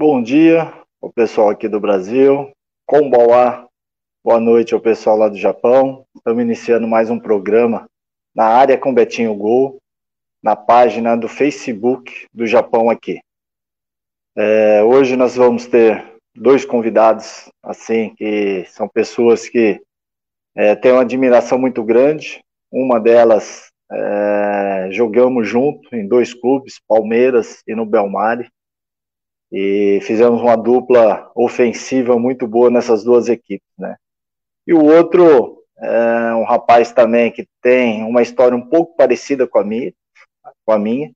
Bom dia ao pessoal aqui do Brasil. Kombawa. Boa noite ao pessoal lá do Japão. Estamos iniciando mais um programa na área com Betinho Gol, na página do Facebook do Japão aqui. É, hoje nós vamos ter dois convidados, assim, que são pessoas que é, têm uma admiração muito grande. Uma delas é, jogamos junto em dois clubes, Palmeiras e no Belmari e fizemos uma dupla ofensiva muito boa nessas duas equipes, né? E o outro é um rapaz também que tem uma história um pouco parecida com a minha, com a minha,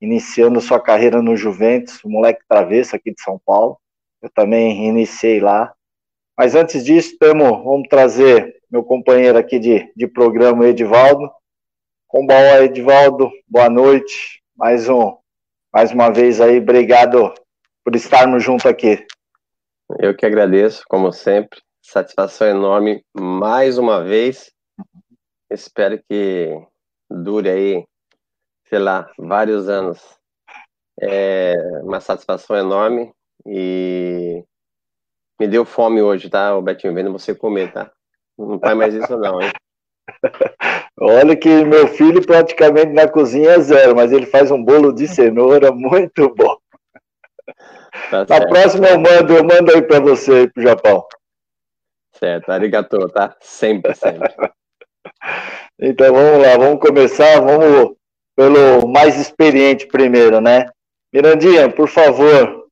iniciando sua carreira no Juventus, o moleque travesso aqui de São Paulo. Eu também iniciei lá. Mas antes disso, temos, vamos trazer meu companheiro aqui de, de programa, Edivaldo. Combaú, Edivaldo, boa noite. Mais um, mais uma vez aí, obrigado por estarmos juntos aqui. Eu que agradeço, como sempre. Satisfação enorme mais uma vez. Espero que dure aí, sei lá, vários anos. É uma satisfação enorme e me deu fome hoje, tá, o Betinho? Vendo você comer, tá? Não faz mais isso não, hein? Olha que meu filho praticamente na cozinha é zero, mas ele faz um bolo de cenoura muito bom. Tá Na próxima eu mando, eu mando aí para você aí pro Japão. Certo, arigato, tá? Sempre, sempre. então vamos lá, vamos começar, vamos pelo mais experiente primeiro, né? Mirandinha, por favor,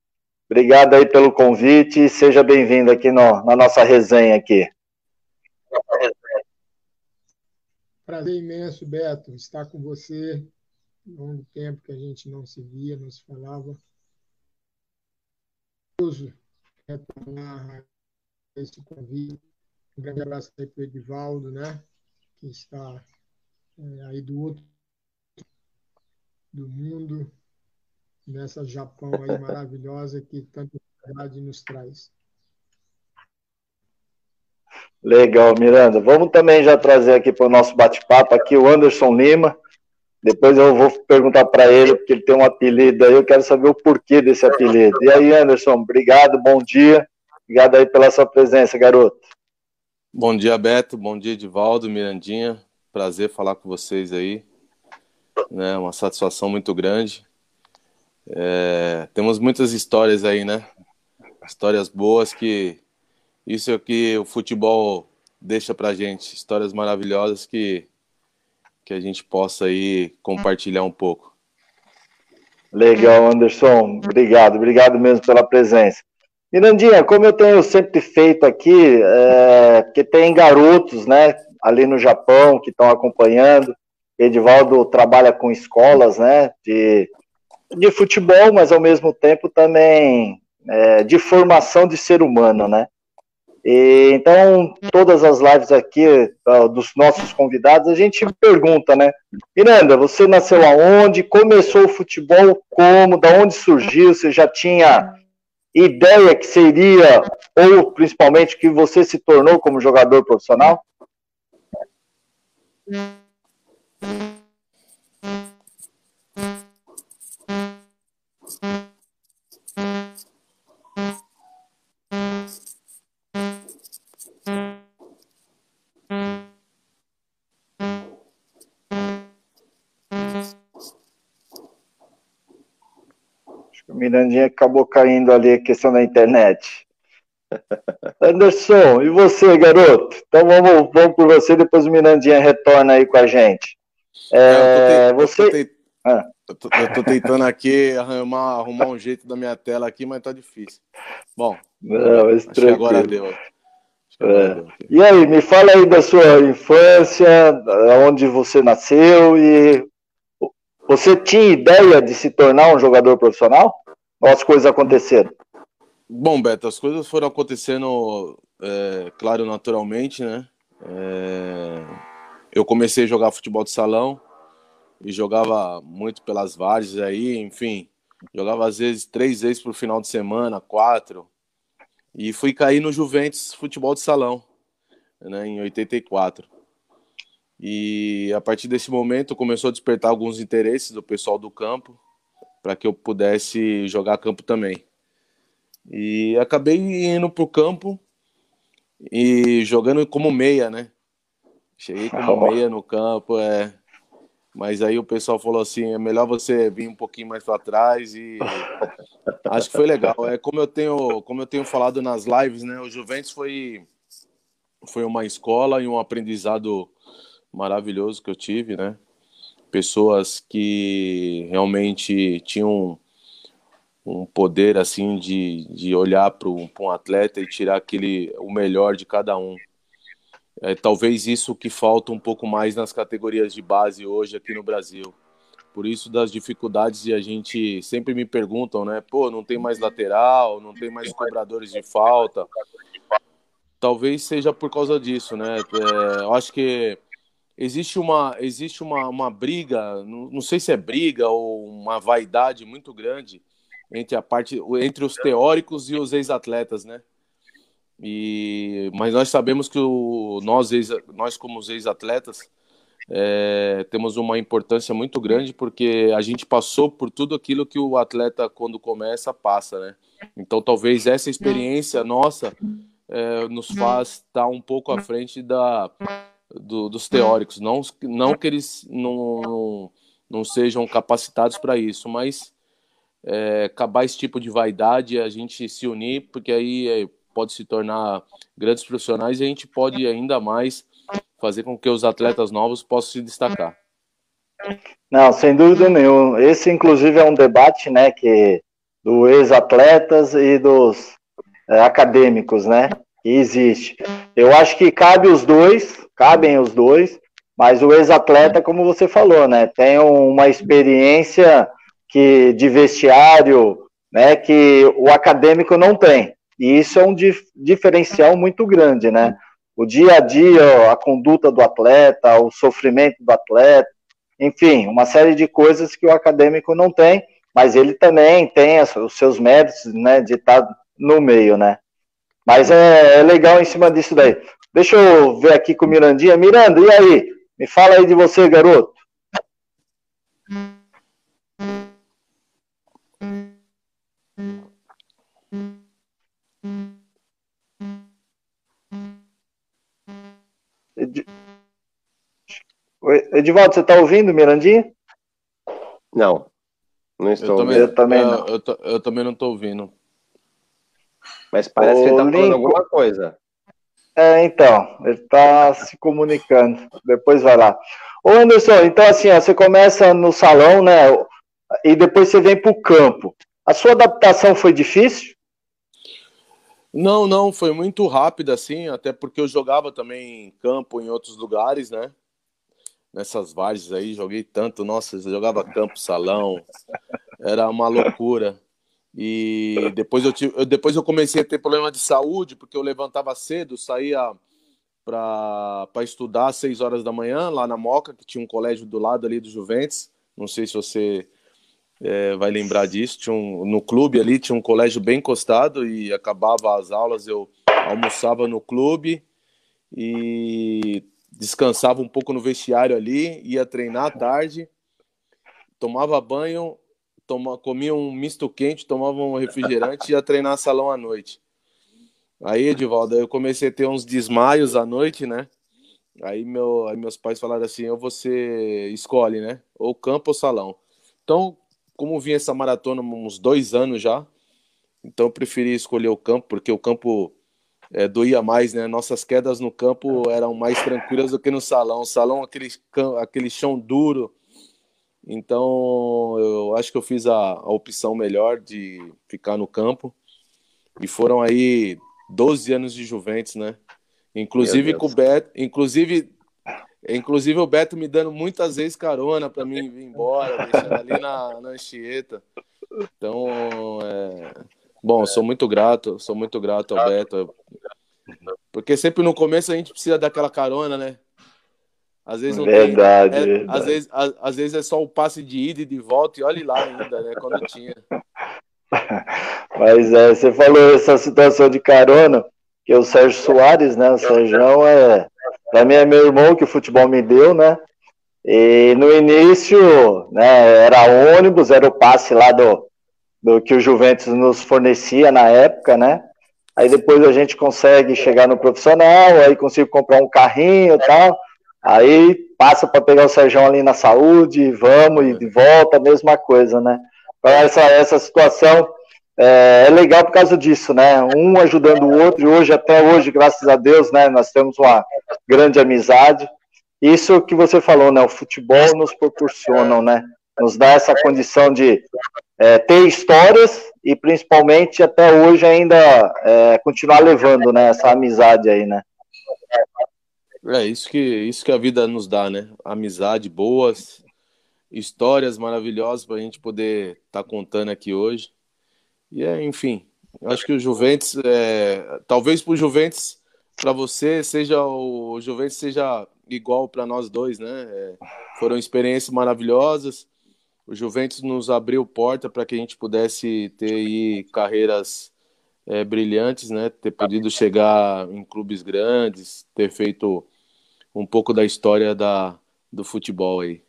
obrigado aí pelo convite, seja bem-vindo aqui no, na nossa resenha aqui. Prazer imenso, Beto, estar com você. Longo tempo que a gente não se via, não se falava retornar esse convite. Um grande abraço aí para o Edivaldo, né? Que está é, aí do outro do mundo, nessa Japão aí maravilhosa que tanta verdade nos traz. Legal, Miranda. Vamos também já trazer aqui para o nosso bate-papo aqui o Anderson Lima, depois eu vou perguntar para ele, porque ele tem um apelido aí, eu quero saber o porquê desse apelido. E aí, Anderson, obrigado, bom dia. Obrigado aí pela sua presença, garoto. Bom dia, Beto. Bom dia, Edivaldo, Mirandinha. Prazer falar com vocês aí. Né, uma satisfação muito grande. É, temos muitas histórias aí, né? Histórias boas que isso é o que o futebol deixa pra gente. Histórias maravilhosas que que a gente possa aí compartilhar um pouco. Legal, Anderson. Obrigado, obrigado mesmo pela presença. Mirandinha, como eu tenho sempre feito aqui, é, que tem garotos, né, ali no Japão que estão acompanhando. Edivaldo trabalha com escolas, né, de, de futebol, mas ao mesmo tempo também é, de formação de ser humano, né. E, então, todas as lives aqui uh, dos nossos convidados, a gente pergunta, né? Miranda, você nasceu aonde? Começou o futebol como? Da onde surgiu? Você já tinha ideia que seria, ou principalmente que você se tornou como jogador profissional? Mirandinha acabou caindo ali a questão da internet. Anderson, e você, garoto? Então vamos, vamos por você, depois o Mirandinha retorna aí com a gente. É, eu, tô te... você... eu, tô te... ah. eu, tô, eu tô tentando aqui arrumar, arrumar um jeito da minha tela aqui, mas tá difícil. Bom, Não, acho que agora deu. É. E aí, me fala aí da sua infância, onde você nasceu e você tinha ideia de se tornar um jogador profissional? Ou as coisas aconteceram? Bom, Beto, as coisas foram acontecendo, é, claro, naturalmente, né? É, eu comecei a jogar futebol de salão e jogava muito pelas várzeas aí, enfim, jogava às vezes três vezes por final de semana, quatro, e fui cair no Juventus Futebol de Salão, né, em 84. E a partir desse momento começou a despertar alguns interesses do pessoal do campo para que eu pudesse jogar campo também. E acabei indo pro campo e jogando como meia, né? Cheguei como meia no campo, é. Mas aí o pessoal falou assim, é melhor você vir um pouquinho mais para trás e acho que foi legal. É como eu tenho, como eu tenho falado nas lives, né? O Juventus foi foi uma escola e um aprendizado maravilhoso que eu tive, né? Pessoas que realmente tinham um poder assim de, de olhar para um atleta e tirar aquele o melhor de cada um. É, talvez isso que falta um pouco mais nas categorias de base hoje aqui no Brasil. Por isso das dificuldades de a gente sempre me perguntam, né? Pô, não tem mais lateral, não tem mais cobradores de falta. Talvez seja por causa disso, né? É, eu acho que existe uma existe uma, uma briga, não, não sei se é briga ou uma vaidade muito grande entre a parte entre os teóricos e os ex-atletas, né? E mas nós sabemos que o, nós ex, nós como ex-atletas é, temos uma importância muito grande porque a gente passou por tudo aquilo que o atleta quando começa passa, né? Então talvez essa experiência nossa é, nos faz estar um pouco à frente da do, dos teóricos, não não que eles não, não sejam capacitados para isso, mas é, acabar esse tipo de vaidade, a gente se unir, porque aí é, pode se tornar grandes profissionais e a gente pode ainda mais fazer com que os atletas novos possam se destacar. Não, sem dúvida nenhuma. Esse, inclusive, é um debate, né, que do ex-atletas e dos é, acadêmicos, né, existe. Eu acho que cabe os dois, cabem os dois, mas o ex-atleta, como você falou, né, tem uma experiência que de vestiário, né, que o acadêmico não tem. E isso é um dif diferencial muito grande, né? O dia a dia, a conduta do atleta, o sofrimento do atleta, enfim, uma série de coisas que o acadêmico não tem, mas ele também tem os seus méritos, né, de estar no meio, né? Mas é, é legal em cima disso daí. Deixa eu ver aqui com o Mirandinha. Miranda, e aí? Me fala aí de você, garoto. Edivaldo, você está ouvindo, Mirandinha? Não, não estou eu também, eu também não. Eu, eu, eu também não estou ouvindo. Mas parece que ele está falando alguma coisa. É, então, ele está se comunicando. Depois vai lá. Ô Anderson, então assim, ó, você começa no salão, né? E depois você vem para o campo. A sua adaptação foi difícil? Não, não, foi muito rápida, assim, até porque eu jogava também em campo em outros lugares, né? Nessas várzeas aí, joguei tanto, nossa, eu jogava campo, salão, era uma loucura. E depois eu, tive, depois eu comecei a ter problema de saúde, porque eu levantava cedo, saía para estudar às 6 horas da manhã, lá na Moca, que tinha um colégio do lado ali do Juventus. Não sei se você é, vai lembrar disso. Tinha um, no clube ali tinha um colégio bem encostado e acabava as aulas, eu almoçava no clube e descansava um pouco no vestiário ali, ia treinar à tarde, tomava banho, toma, comia um misto quente, tomava um refrigerante e ia treinar salão à noite. Aí, Edivaldo, eu comecei a ter uns desmaios à noite, né? Aí, meu, aí meus pais falaram assim, ou você escolhe, né? Ou campo ou salão. Então, como vinha essa maratona uns dois anos já, então eu preferi escolher o campo, porque o campo é, doía mais, né? Nossas quedas no campo eram mais tranquilas do que no salão. O salão, aquele, aquele chão duro. Então, eu acho que eu fiz a, a opção melhor de ficar no campo. E foram aí 12 anos de Juventus, né? Inclusive com o Beto, inclusive Inclusive o Beto me dando muitas vezes carona para mim vir embora, deixando ali na, na Anchieta. Então, é... bom, sou muito grato, sou muito grato ao Beto. Porque sempre no começo a gente precisa daquela carona, né? Às vezes não verdade, tem. É, verdade. Às, vezes, às, às, vezes é só o passe de ida e de volta, e olhe lá ainda, né? Quando tinha. Mas é, você falou essa situação de carona, que o Sérgio Soares, né? O Sérgio é para mim é meu irmão que o futebol me deu, né? E no início, né, era ônibus, era o passe lá do, do que o Juventus nos fornecia na época, né? Aí depois a gente consegue chegar no profissional, aí consigo comprar um carrinho e tal. Aí passa para pegar o Sérgio ali na saúde, vamos e de volta, mesma coisa, né? Então essa, essa situação é, é, legal por causa disso, né? Um ajudando o outro, e hoje, até hoje, graças a Deus, né? Nós temos uma grande amizade. Isso que você falou, né? O futebol nos proporciona, né? Nos dá essa condição de é, ter histórias e principalmente até hoje ainda é, continuar levando, né? Essa amizade aí, né? É isso que isso que a vida nos dá, né? Amizade, boas histórias maravilhosas para a gente poder estar tá contando aqui hoje. E é, enfim, acho que o Juventus, é, talvez para o Juventus, para você seja o, Juventus seja igual para nós dois, né? É, foram experiências maravilhosas. O Juventus nos abriu porta para que a gente pudesse ter aí carreiras é, brilhantes, né? Ter podido chegar em clubes grandes, ter feito um pouco da história da, do futebol aí.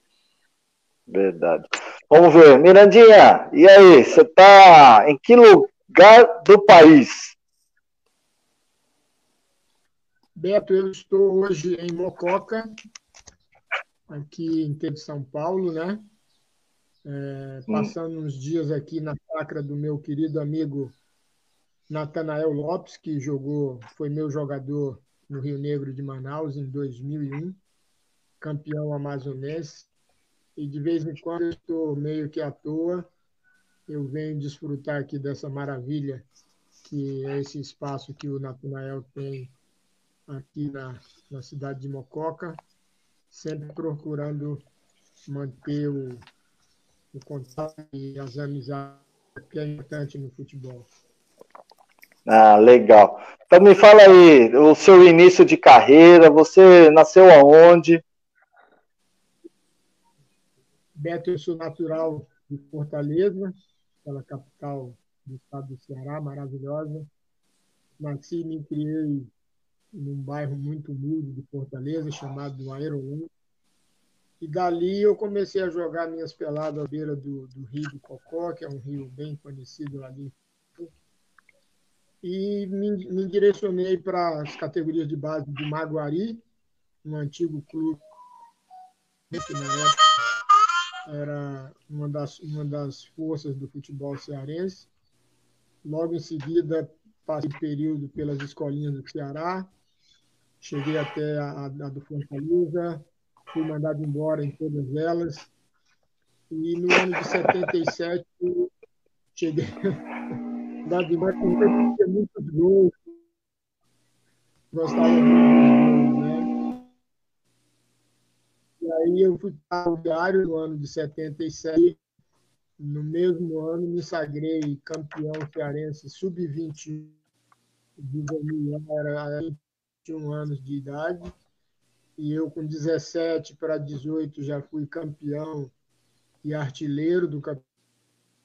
Verdade. Vamos ver. Mirandinha, e aí? Você está em que lugar do país? Beto, eu estou hoje em Mococa, aqui em de São Paulo, né? É, passando uns dias aqui na chácara do meu querido amigo Natanael Lopes, que jogou, foi meu jogador no Rio Negro de Manaus em 2001, campeão amazonense. E de vez em quando eu estou meio que à toa, eu venho desfrutar aqui dessa maravilha que é esse espaço que o Natanael tem aqui na, na cidade de Mococa, sempre procurando manter o, o contato e as amizades que é importante no futebol. Ah, legal. Então me fala aí, o seu início de carreira, você nasceu aonde? Beto, eu sou natural de Fortaleza, aquela capital do estado do Ceará, maravilhosa. Nasci e me criei num bairro muito humilde de Fortaleza, chamado Aerolândia. E dali eu comecei a jogar minhas peladas à beira do, do Rio do Cocó, que é um rio bem conhecido ali e me, me direcionei para as categorias de base de Maguari, um antigo clube que na época era uma das, uma das forças do futebol cearense. Logo em seguida, passei período pelas escolinhas do Ceará, cheguei até a, a do Fortaleza, fui mandado embora em todas elas. E no ano de 77, cheguei, Vladimir tinha muitos gols. Gostava muito dos gols, né? E aí eu fui para o diário no ano de 77. No mesmo ano, me sagrei campeão cearense sub-21 de 2001, era 21 anos de idade. E eu, com 17 para 18, já fui campeão e artilheiro do campeonato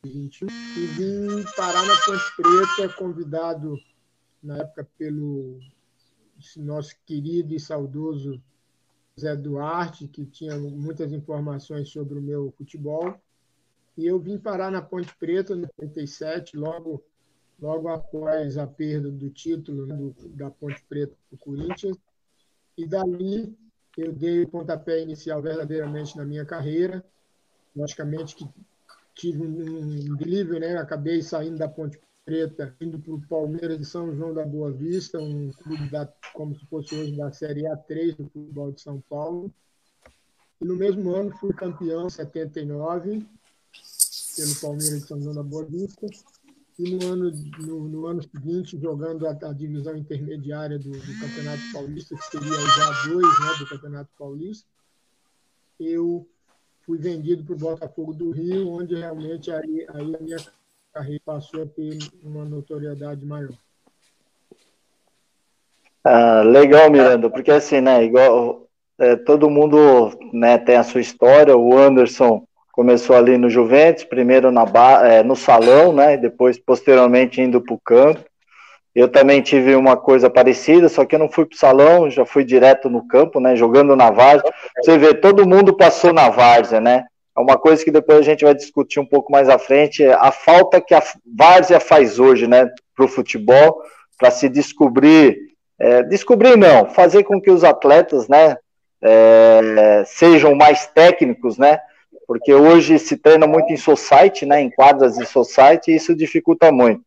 21 e vim parar na Ponte Preta, convidado na época pelo nosso querido e saudoso Zé Duarte, que tinha muitas informações sobre o meu futebol. E eu vim parar na Ponte Preta no 97, logo, logo após a perda do título né, do, da Ponte Preta para o Corinthians. E dali eu dei o pontapé inicial verdadeiramente na minha carreira. Logicamente que tive um, um né? Acabei saindo da Ponte Preta, indo para o Palmeiras de São João da Boa Vista, um clube da, como se fosse hoje da Série A3 do futebol de São Paulo. E no mesmo ano fui campeão, 79, pelo Palmeiras de São João da Boa Vista. E no ano, no, no ano seguinte, jogando a, a divisão intermediária do, do, Campeonato Paulista, que seria já dois né, do Campeonato Paulista, eu fui vendido para o Botafogo do Rio, onde realmente aí, aí a minha carreira passou a ter uma notoriedade maior. Ah, legal, Miranda, porque assim, né, igual é, todo mundo né, tem a sua história, o Anderson começou ali no Juventus, primeiro na, é, no salão, né, depois posteriormente indo para o campo, eu também tive uma coisa parecida, só que eu não fui para o salão, já fui direto no campo, né? Jogando na várzea. Você vê, todo mundo passou na várzea, né? é uma coisa que depois a gente vai discutir um pouco mais à frente, a falta que a várzea faz hoje, né, para o futebol, para se descobrir, é, descobrir não, fazer com que os atletas, né, é, sejam mais técnicos, né, porque hoje se treina muito em society, né, em quadras de society, e isso dificulta muito.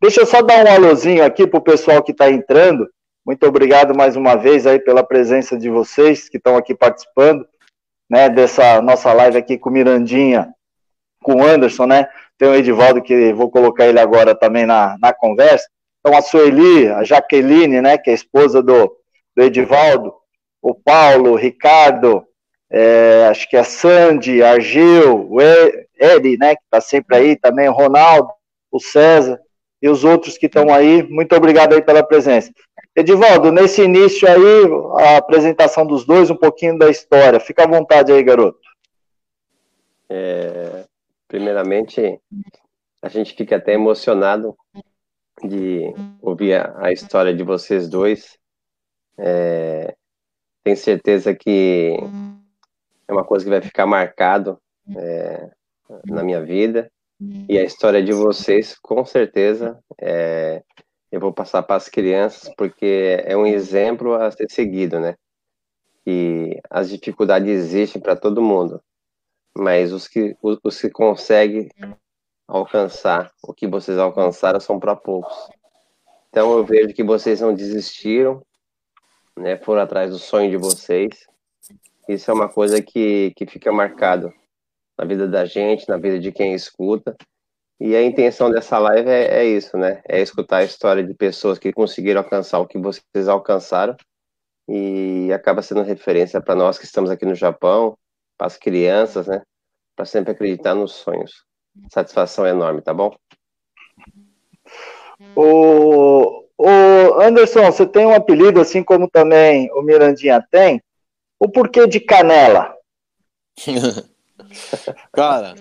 Deixa eu só dar um alôzinho aqui para o pessoal que está entrando. Muito obrigado mais uma vez aí pela presença de vocês que estão aqui participando né, dessa nossa live aqui com Mirandinha, com o Anderson, né? Tem o Edivaldo que vou colocar ele agora também na, na conversa. Então a Sueli, a Jaqueline, né, que é esposa do, do Edivaldo, o Paulo, o Ricardo, é, acho que é a Sandy, Argil, o Eri, né, que está sempre aí também, o Ronaldo, o César e os outros que estão aí. Muito obrigado aí pela presença. Edivaldo, nesse início aí, a apresentação dos dois, um pouquinho da história. Fica à vontade aí, garoto. É, primeiramente, a gente fica até emocionado de ouvir a, a história de vocês dois. É, tenho certeza que é uma coisa que vai ficar marcado é, na minha vida. E a história de vocês, com certeza, é, eu vou passar para as crianças, porque é um exemplo a ser seguido, né? E as dificuldades existem para todo mundo, mas os que, os, os que conseguem alcançar o que vocês alcançaram são para poucos. Então eu vejo que vocês não desistiram, né? Foram atrás do sonho de vocês. Isso é uma coisa que, que fica marcado na vida da gente, na vida de quem escuta. E a intenção dessa live é, é, isso, né? É escutar a história de pessoas que conseguiram alcançar o que vocês alcançaram e acaba sendo referência para nós que estamos aqui no Japão, para as crianças, né? Para sempre acreditar nos sonhos. Satisfação enorme, tá bom? O, o Anderson, você tem um apelido assim como também o Mirandinha tem? O porquê de canela? Cara,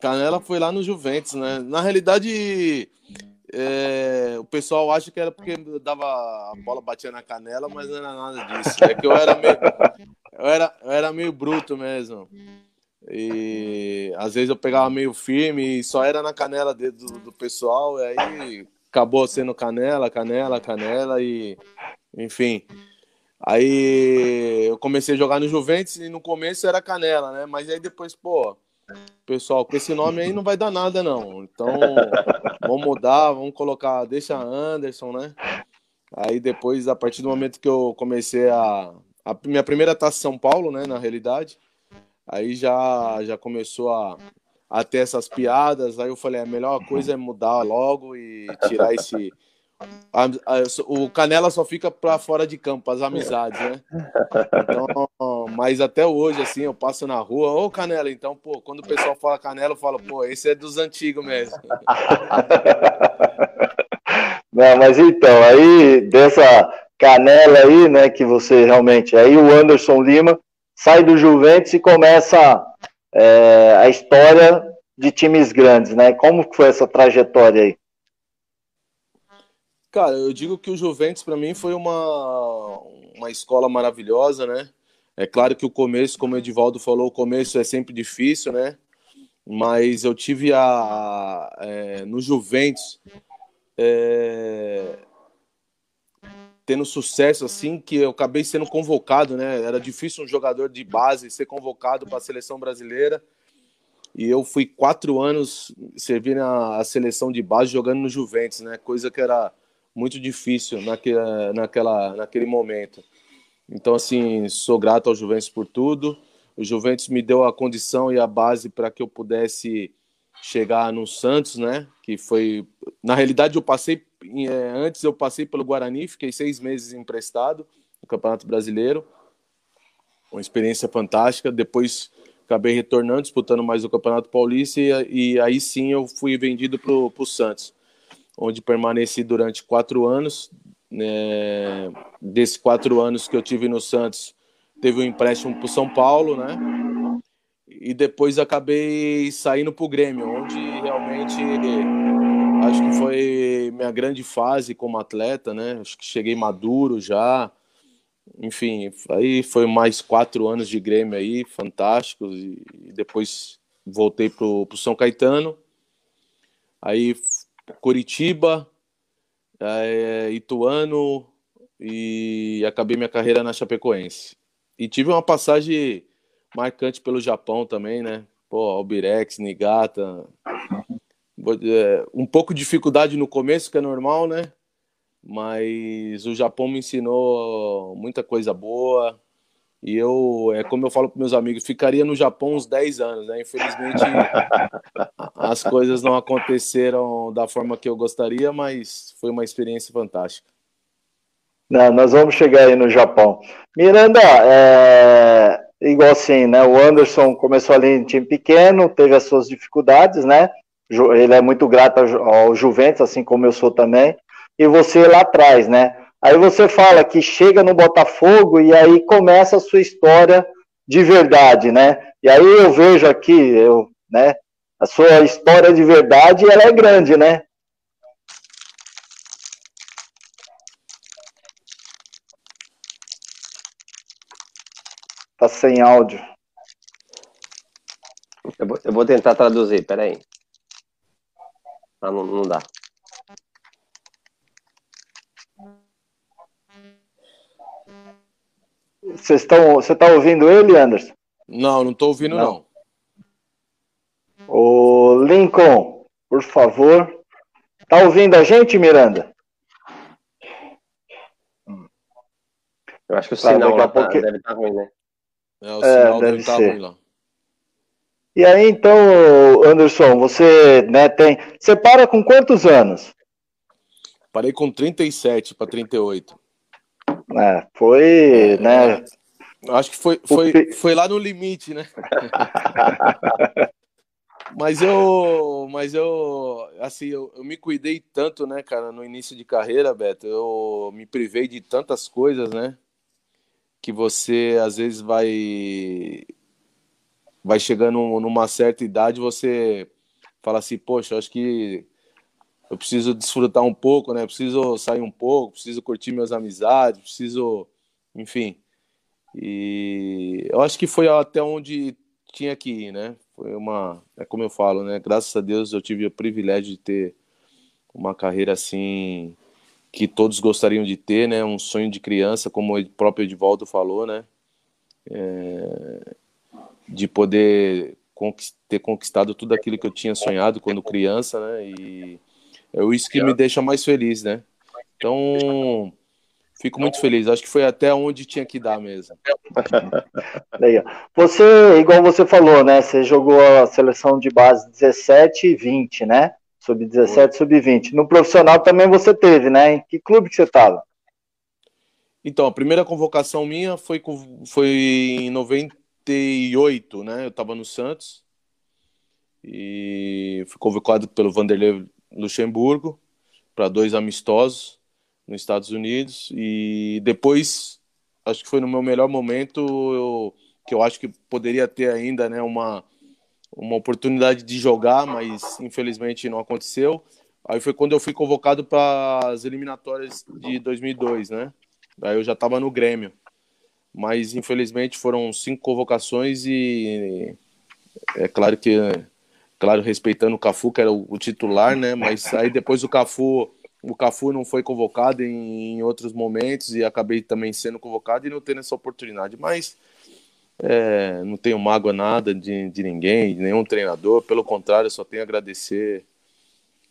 Canela foi lá no Juventus, né? Na realidade, é, o pessoal acha que era porque dava a bola batia na canela, mas não era nada disso. É que eu era meio, eu era, eu era meio bruto mesmo. E às vezes eu pegava meio firme e só era na canela do, do pessoal, e aí acabou sendo canela, canela, canela e enfim. Aí eu comecei a jogar no Juventus e no começo era canela, né? Mas aí depois, pô, pessoal, com esse nome aí não vai dar nada, não. Então, vamos mudar, vamos colocar, deixa Anderson, né? Aí depois, a partir do momento que eu comecei a. a minha primeira taça São Paulo, né, na realidade, aí já, já começou a, a ter essas piadas. Aí eu falei, a melhor coisa é mudar logo e tirar esse a, a, o Canela só fica para fora de campo, as amizades, né? Então, mas até hoje, assim, eu passo na rua, ô Canela, então, pô, quando o pessoal fala Canela, eu falo, pô, esse é dos antigos mesmo. Não, mas então, aí dessa canela aí, né, que você realmente. Aí o Anderson Lima sai do Juventus e começa é, a história de times grandes, né? Como foi essa trajetória aí? Cara, eu digo que o Juventus para mim foi uma, uma escola maravilhosa, né? É claro que o começo, como o Edivaldo falou, o começo é sempre difícil, né? Mas eu tive a, é, no Juventus é, tendo sucesso assim que eu acabei sendo convocado, né? Era difícil um jogador de base ser convocado para a seleção brasileira e eu fui quatro anos servindo a, a seleção de base jogando no Juventus, né? Coisa que era muito difícil naquele, naquela, naquele momento. Então, assim, sou grato ao Juventus por tudo. O Juventus me deu a condição e a base para que eu pudesse chegar no Santos, né? Que foi, na realidade, eu passei é, antes eu passei pelo Guarani, fiquei seis meses emprestado no Campeonato Brasileiro, uma experiência fantástica. Depois acabei retornando, disputando mais o Campeonato Paulista e, e aí sim eu fui vendido para o Santos onde permaneci durante quatro anos. Né? Desses quatro anos que eu tive no Santos, teve um empréstimo para o São Paulo, né? E depois acabei saindo para o Grêmio, onde realmente acho que foi minha grande fase como atleta, né? Acho que cheguei maduro já. enfim, aí foi mais quatro anos de Grêmio aí, fantásticos, e depois voltei pro, pro São Caetano, aí Curitiba, é, Ituano e acabei minha carreira na Chapecoense. E tive uma passagem marcante pelo Japão também, né? Pô, Albirex, Nigata. É, um pouco de dificuldade no começo, que é normal, né? Mas o Japão me ensinou muita coisa boa. E eu, é como eu falo para meus amigos, ficaria no Japão uns 10 anos, né? Infelizmente, as coisas não aconteceram da forma que eu gostaria, mas foi uma experiência fantástica. Não, nós vamos chegar aí no Japão. Miranda, é, igual assim, né? O Anderson começou ali em time pequeno, teve as suas dificuldades, né? Ele é muito grato ao Juventus, assim como eu sou também. E você lá atrás, né? Aí você fala que chega no Botafogo e aí começa a sua história de verdade, né? E aí eu vejo aqui, eu, né? A sua história de verdade, ela é grande, né? Tá sem áudio. Eu vou, eu vou tentar traduzir, peraí. Ah, não, não dá. Vocês estão, você está ouvindo ele, Anderson? Não, não estou ouvindo não. não. O Lincoln, por favor. Tá ouvindo a gente, Miranda? Eu acho que o sinal lá tá, deve estar tá ruim, né? É, o é, sinal deve estar tá ruim lá. E aí, então, Anderson, você né, tem. Você para com quantos anos? Parei com 37 para 38. É, foi, é, né? Acho que foi, foi, foi lá no limite, né? mas eu, mas eu, assim, eu, eu, me cuidei tanto, né, cara, no início de carreira, Beto. Eu me privei de tantas coisas, né? Que você às vezes vai, vai chegando numa certa idade, você fala assim, poxa, acho que eu preciso desfrutar um pouco, né? Preciso sair um pouco, preciso curtir minhas amizades, preciso, enfim. E eu acho que foi até onde tinha que ir, né? Foi uma, é como eu falo, né? Graças a Deus eu tive o privilégio de ter uma carreira assim que todos gostariam de ter, né? Um sonho de criança, como o próprio Edvaldo falou, né? É... de poder ter conquistado tudo aquilo que eu tinha sonhado quando criança, né? E é isso que me deixa mais feliz, né? Então, fico muito feliz. Acho que foi até onde tinha que dar mesmo. Legal. Você, igual você falou, né? Você jogou a seleção de base 17 e 20, né? Sub-17, sub-20. No profissional também você teve, né? Em que clube que você estava? Então, a primeira convocação minha foi, foi em 98, né? Eu estava no Santos e fui convocado pelo Vanderlei Luxemburgo para dois amistosos nos Estados Unidos. E depois acho que foi no meu melhor momento eu, que eu acho que poderia ter ainda né uma uma oportunidade de jogar mas infelizmente não aconteceu. Aí foi quando eu fui convocado para as eliminatórias de 2002 né? Aí eu já estava no Grêmio. Mas infelizmente foram cinco convocações e é claro que claro, respeitando o Cafu, que era o, o, titular, né? Mas aí depois o Cafu, o Cafu não foi convocado em, outros momentos e acabei também sendo convocado e não tendo essa oportunidade. Mas é, não tenho mágoa nada de, de ninguém, de nenhum treinador. Pelo contrário, só tenho a agradecer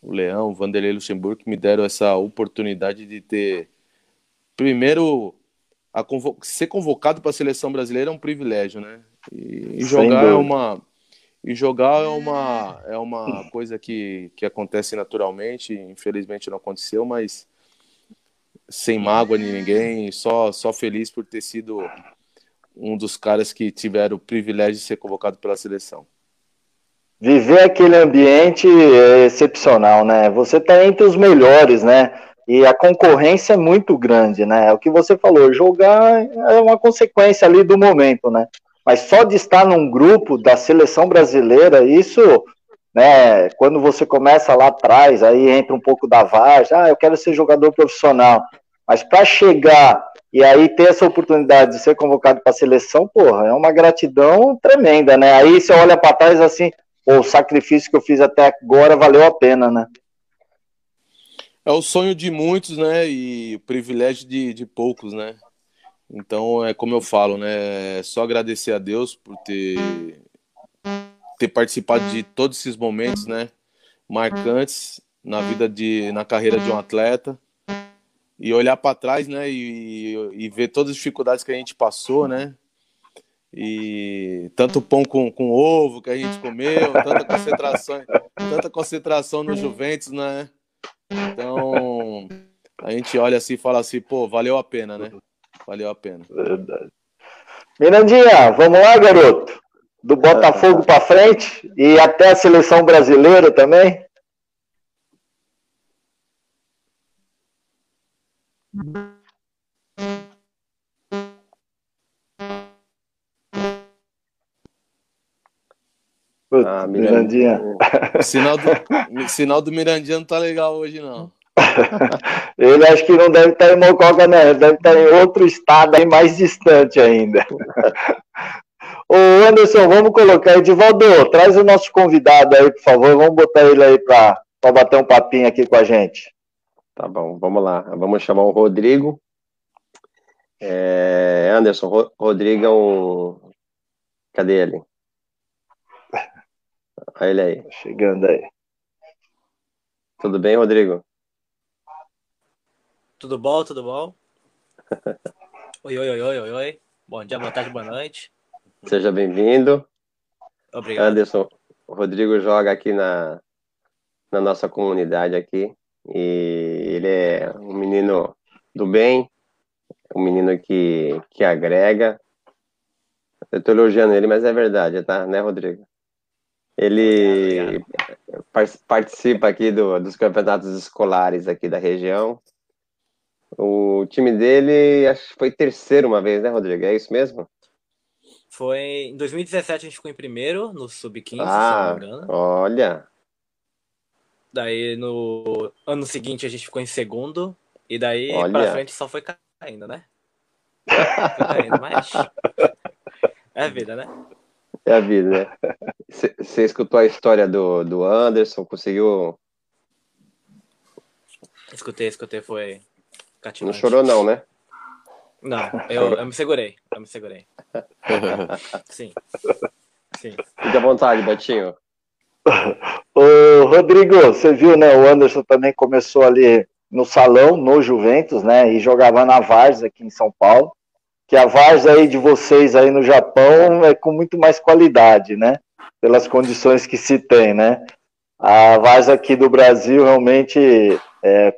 o Leão, o Vanderlei Luxemburgo, que me deram essa oportunidade de ter, primeiro, convo ser convocado para a seleção brasileira é um privilégio, né? E, e jogar é uma e jogar é uma, é uma coisa que, que acontece naturalmente, infelizmente não aconteceu, mas sem mágoa de ninguém, só, só feliz por ter sido um dos caras que tiveram o privilégio de ser convocado pela seleção. Viver aquele ambiente é excepcional, né? Você está entre os melhores, né? E a concorrência é muito grande, né? É o que você falou, jogar é uma consequência ali do momento, né? Mas só de estar num grupo da seleção brasileira, isso, né, quando você começa lá atrás, aí entra um pouco da vargem, ah, eu quero ser jogador profissional, mas para chegar E aí ter essa oportunidade de ser convocado para a seleção, porra, é uma gratidão tremenda, né? Aí você olha para trás assim, o sacrifício que eu fiz até agora valeu a pena, né? É o sonho de muitos, né? E o privilégio de, de poucos, né? Então, é como eu falo, né? É só agradecer a Deus por ter, ter participado de todos esses momentos, né? Marcantes na vida de, na carreira de um atleta. E olhar para trás, né, e, e, ver todas as dificuldades que a gente passou, né, e tanto pão com, com ovo que a gente comeu, tanta concentração, tanta concentração no Juventus, né, então a gente olha assim e fala assim, pô, valeu a pena, né, valeu a pena. Verdade. Mirandinha, vamos lá, garoto, do Botafogo para frente e até a seleção brasileira também. Ah, Mirandinha. O sinal do, sinal do Mirandinha não tá legal hoje, não. Ele acho que não deve estar em Mococa, não. Ele deve estar em outro estado aí mais distante ainda. Ô Anderson, vamos colocar Edivaldo, traz o nosso convidado aí, por favor. Vamos botar ele aí para bater um papinho aqui com a gente. Tá bom, vamos lá. Vamos chamar o Rodrigo. É, Anderson, Ro Rodrigo é um. Cadê ele? Olha ele aí. Tá chegando aí. Tudo bem, Rodrigo? Tudo bom, tudo bom? oi, oi, oi, oi, oi, oi. Bom dia, boa tarde, boa noite. Seja bem-vindo. Obrigado. Anderson, o Rodrigo joga aqui na, na nossa comunidade aqui. E ele é um menino do bem, um menino que, que agrega. Eu tô elogiando ele, mas é verdade, tá? Né, Rodrigo? Ele participa aqui do, dos campeonatos escolares aqui da região. O time dele, acho que foi terceiro uma vez, né, Rodrigo? É isso mesmo? Foi em 2017 a gente ficou em primeiro no sub-15, ah, se não me engano. Olha. Daí no ano seguinte a gente ficou em segundo e daí Olha. pra frente só foi caindo, né? Foi caindo, mas é a vida, né? É a vida, né? Você escutou a história do, do Anderson? Conseguiu? Escutei, escutei, foi cativante. Não chorou não, né? Não, eu, eu me segurei, eu me segurei. Sim, sim. Fique à vontade, Betinho. Ô, Rodrigo, você viu, né? O Anderson também começou ali no salão, no Juventus, né? E jogava na Vars aqui em São Paulo que a várzea aí de vocês aí no Japão é com muito mais qualidade, né? Pelas condições que se tem, né? A várzea aqui do Brasil realmente é,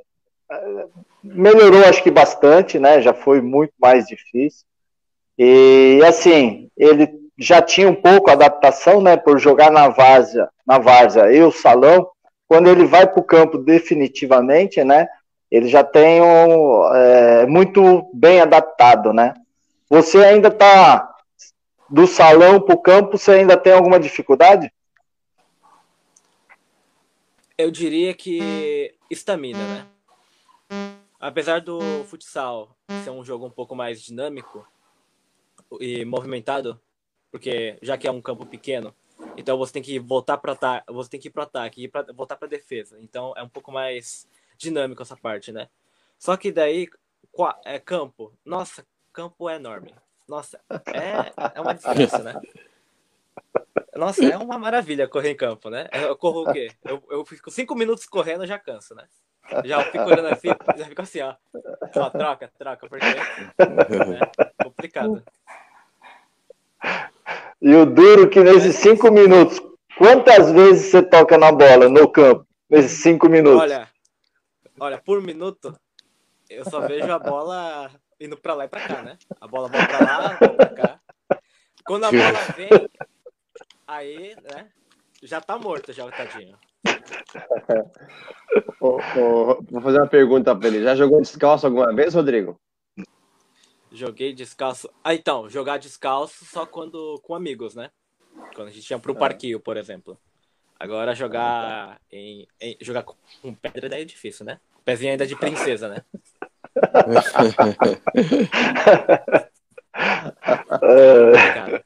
melhorou, acho que bastante, né? Já foi muito mais difícil. E assim, ele já tinha um pouco adaptação, né? Por jogar na várzea, na várzea e o salão. Quando ele vai para o campo definitivamente, né? Ele já tem um, é, muito bem adaptado, né? Você ainda está do salão para o campo, você ainda tem alguma dificuldade? Eu diria que estamina, né? Apesar do futsal ser um jogo um pouco mais dinâmico e movimentado, porque já que é um campo pequeno, então você tem que voltar para ataque, você tem que ir para ataque e pra, voltar para defesa. Então é um pouco mais dinâmico essa parte, né? Só que daí é campo. Nossa, campo é enorme. Nossa, é, é uma distância, né? Nossa, é uma maravilha correr em campo, né? Eu corro o quê? Eu, eu fico cinco minutos correndo, já canso, né? Já fico olhando assim, já fico assim, ó. ó troca, troca, porque é complicado. E o duro que nesses cinco minutos, quantas vezes você toca na bola no campo? Nesses cinco minutos? Olha, olha, por minuto, eu só vejo a bola indo pra lá e pra cá, né? A bola volta pra lá, volta pra cá. Quando a bola vem, aí, né? Já tá morto já o tadinho. Oh, oh, vou fazer uma pergunta pra ele. Já jogou descalço alguma vez, Rodrigo? Joguei descalço. Ah, então, jogar descalço só quando com amigos, né? Quando a gente ia pro ah. parquinho, por exemplo. Agora jogar em, em jogar com pedra daí é difícil, né? Pezinho ainda de princesa, né? é,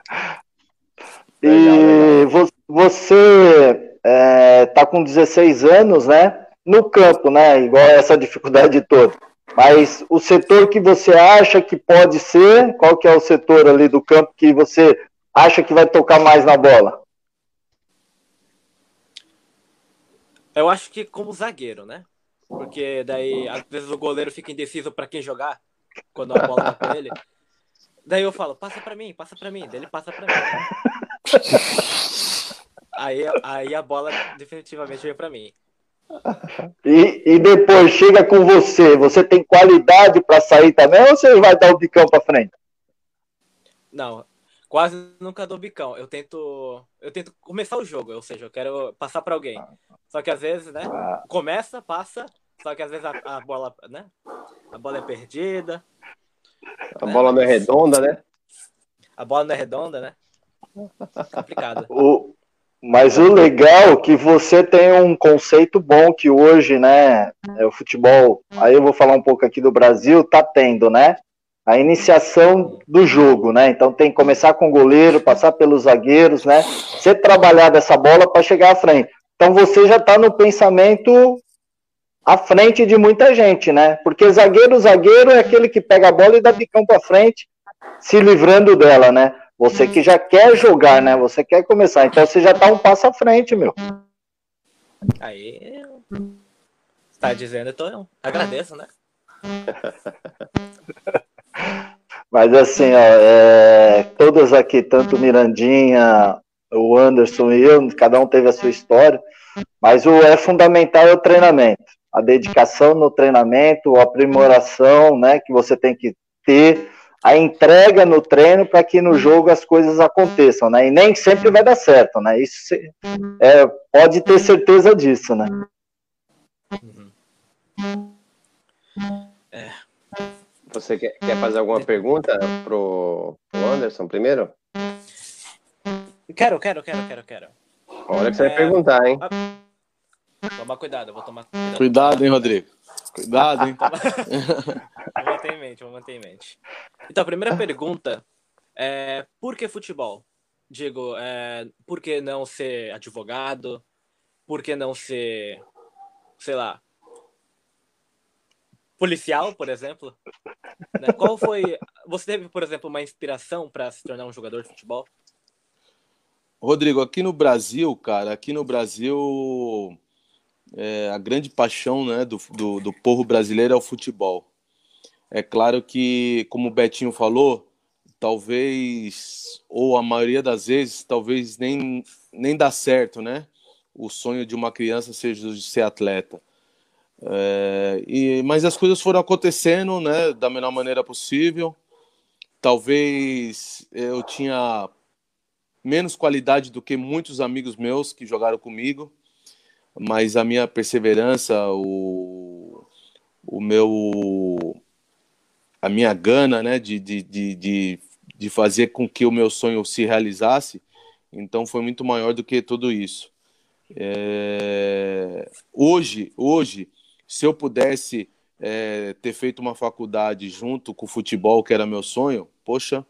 e você é, com 16 anos, né? No campo, né? Igual essa dificuldade toda. Mas o setor que você acha que pode ser, qual que é o setor ali do campo que você acha que vai tocar mais na bola? Eu acho que como zagueiro, né? Porque daí, às vezes, o goleiro fica indeciso para quem jogar quando a bola tá com ele. Daí eu falo, passa para mim, passa para mim. Daí ele passa para mim. aí, aí a bola definitivamente veio para mim. E, e depois chega com você, você tem qualidade para sair também ou você vai dar o bicão para frente? Não, quase nunca dou bicão. Eu tento, eu tento começar o jogo, ou seja, eu quero passar para alguém. Só que às vezes, né? Ah. Começa, passa, só que às vezes a, a bola, né? A bola é perdida. A né? bola não é redonda, né? A bola não é redonda, né? Complicado. O, mas o legal é que você tem um conceito bom que hoje, né, é o futebol, aí eu vou falar um pouco aqui do Brasil, tá tendo, né? a iniciação do jogo, né? Então tem que começar com o goleiro, passar pelos zagueiros, né? Você trabalhar dessa bola para chegar à frente. Então você já está no pensamento à frente de muita gente, né? Porque zagueiro, zagueiro é aquele que pega a bola e dá bicão para frente, se livrando dela, né? Você que já quer jogar, né? Você quer começar. Então você já está um passo à frente, meu. Aí. Está dizendo, então agradeço, né? Mas assim, ó, é, todas aqui, tanto Mirandinha, o Anderson e eu, cada um teve a sua história, mas o é fundamental é o treinamento, a dedicação no treinamento, a aprimoração, né, que você tem que ter, a entrega no treino para que no jogo as coisas aconteçam, né? E nem sempre vai dar certo, né? Isso é, pode ter certeza disso, né? É. Você quer, quer fazer alguma pergunta pro, pro Anderson primeiro? Quero, quero, quero, quero, quero. Olha que você é... vai perguntar, hein? Toma cuidado, eu vou tomar cuidado. Cuidado, hein, Rodrigo? Cuidado, hein? vou manter em mente, vou manter em mente. Então, a primeira pergunta é por que futebol? Digo, é, por que não ser advogado? Por que não ser, sei lá, policial, por exemplo? Né? Qual foi. Você teve, por exemplo, uma inspiração para se tornar um jogador de futebol? Rodrigo, aqui no Brasil, cara, aqui no Brasil, é, a grande paixão né, do, do, do povo brasileiro é o futebol. É claro que, como o Betinho falou, talvez, ou a maioria das vezes, talvez nem, nem dá certo, né? O sonho de uma criança seja de ser atleta. É, e, mas as coisas foram acontecendo né, da melhor maneira possível. Talvez eu tinha menos qualidade do que muitos amigos meus que jogaram comigo, mas a minha perseverança, o, o meu, a minha gana né, de, de, de, de fazer com que o meu sonho se realizasse, então foi muito maior do que tudo isso. É, hoje, hoje se eu pudesse é, ter feito uma faculdade junto com o futebol, que era meu sonho, poxa,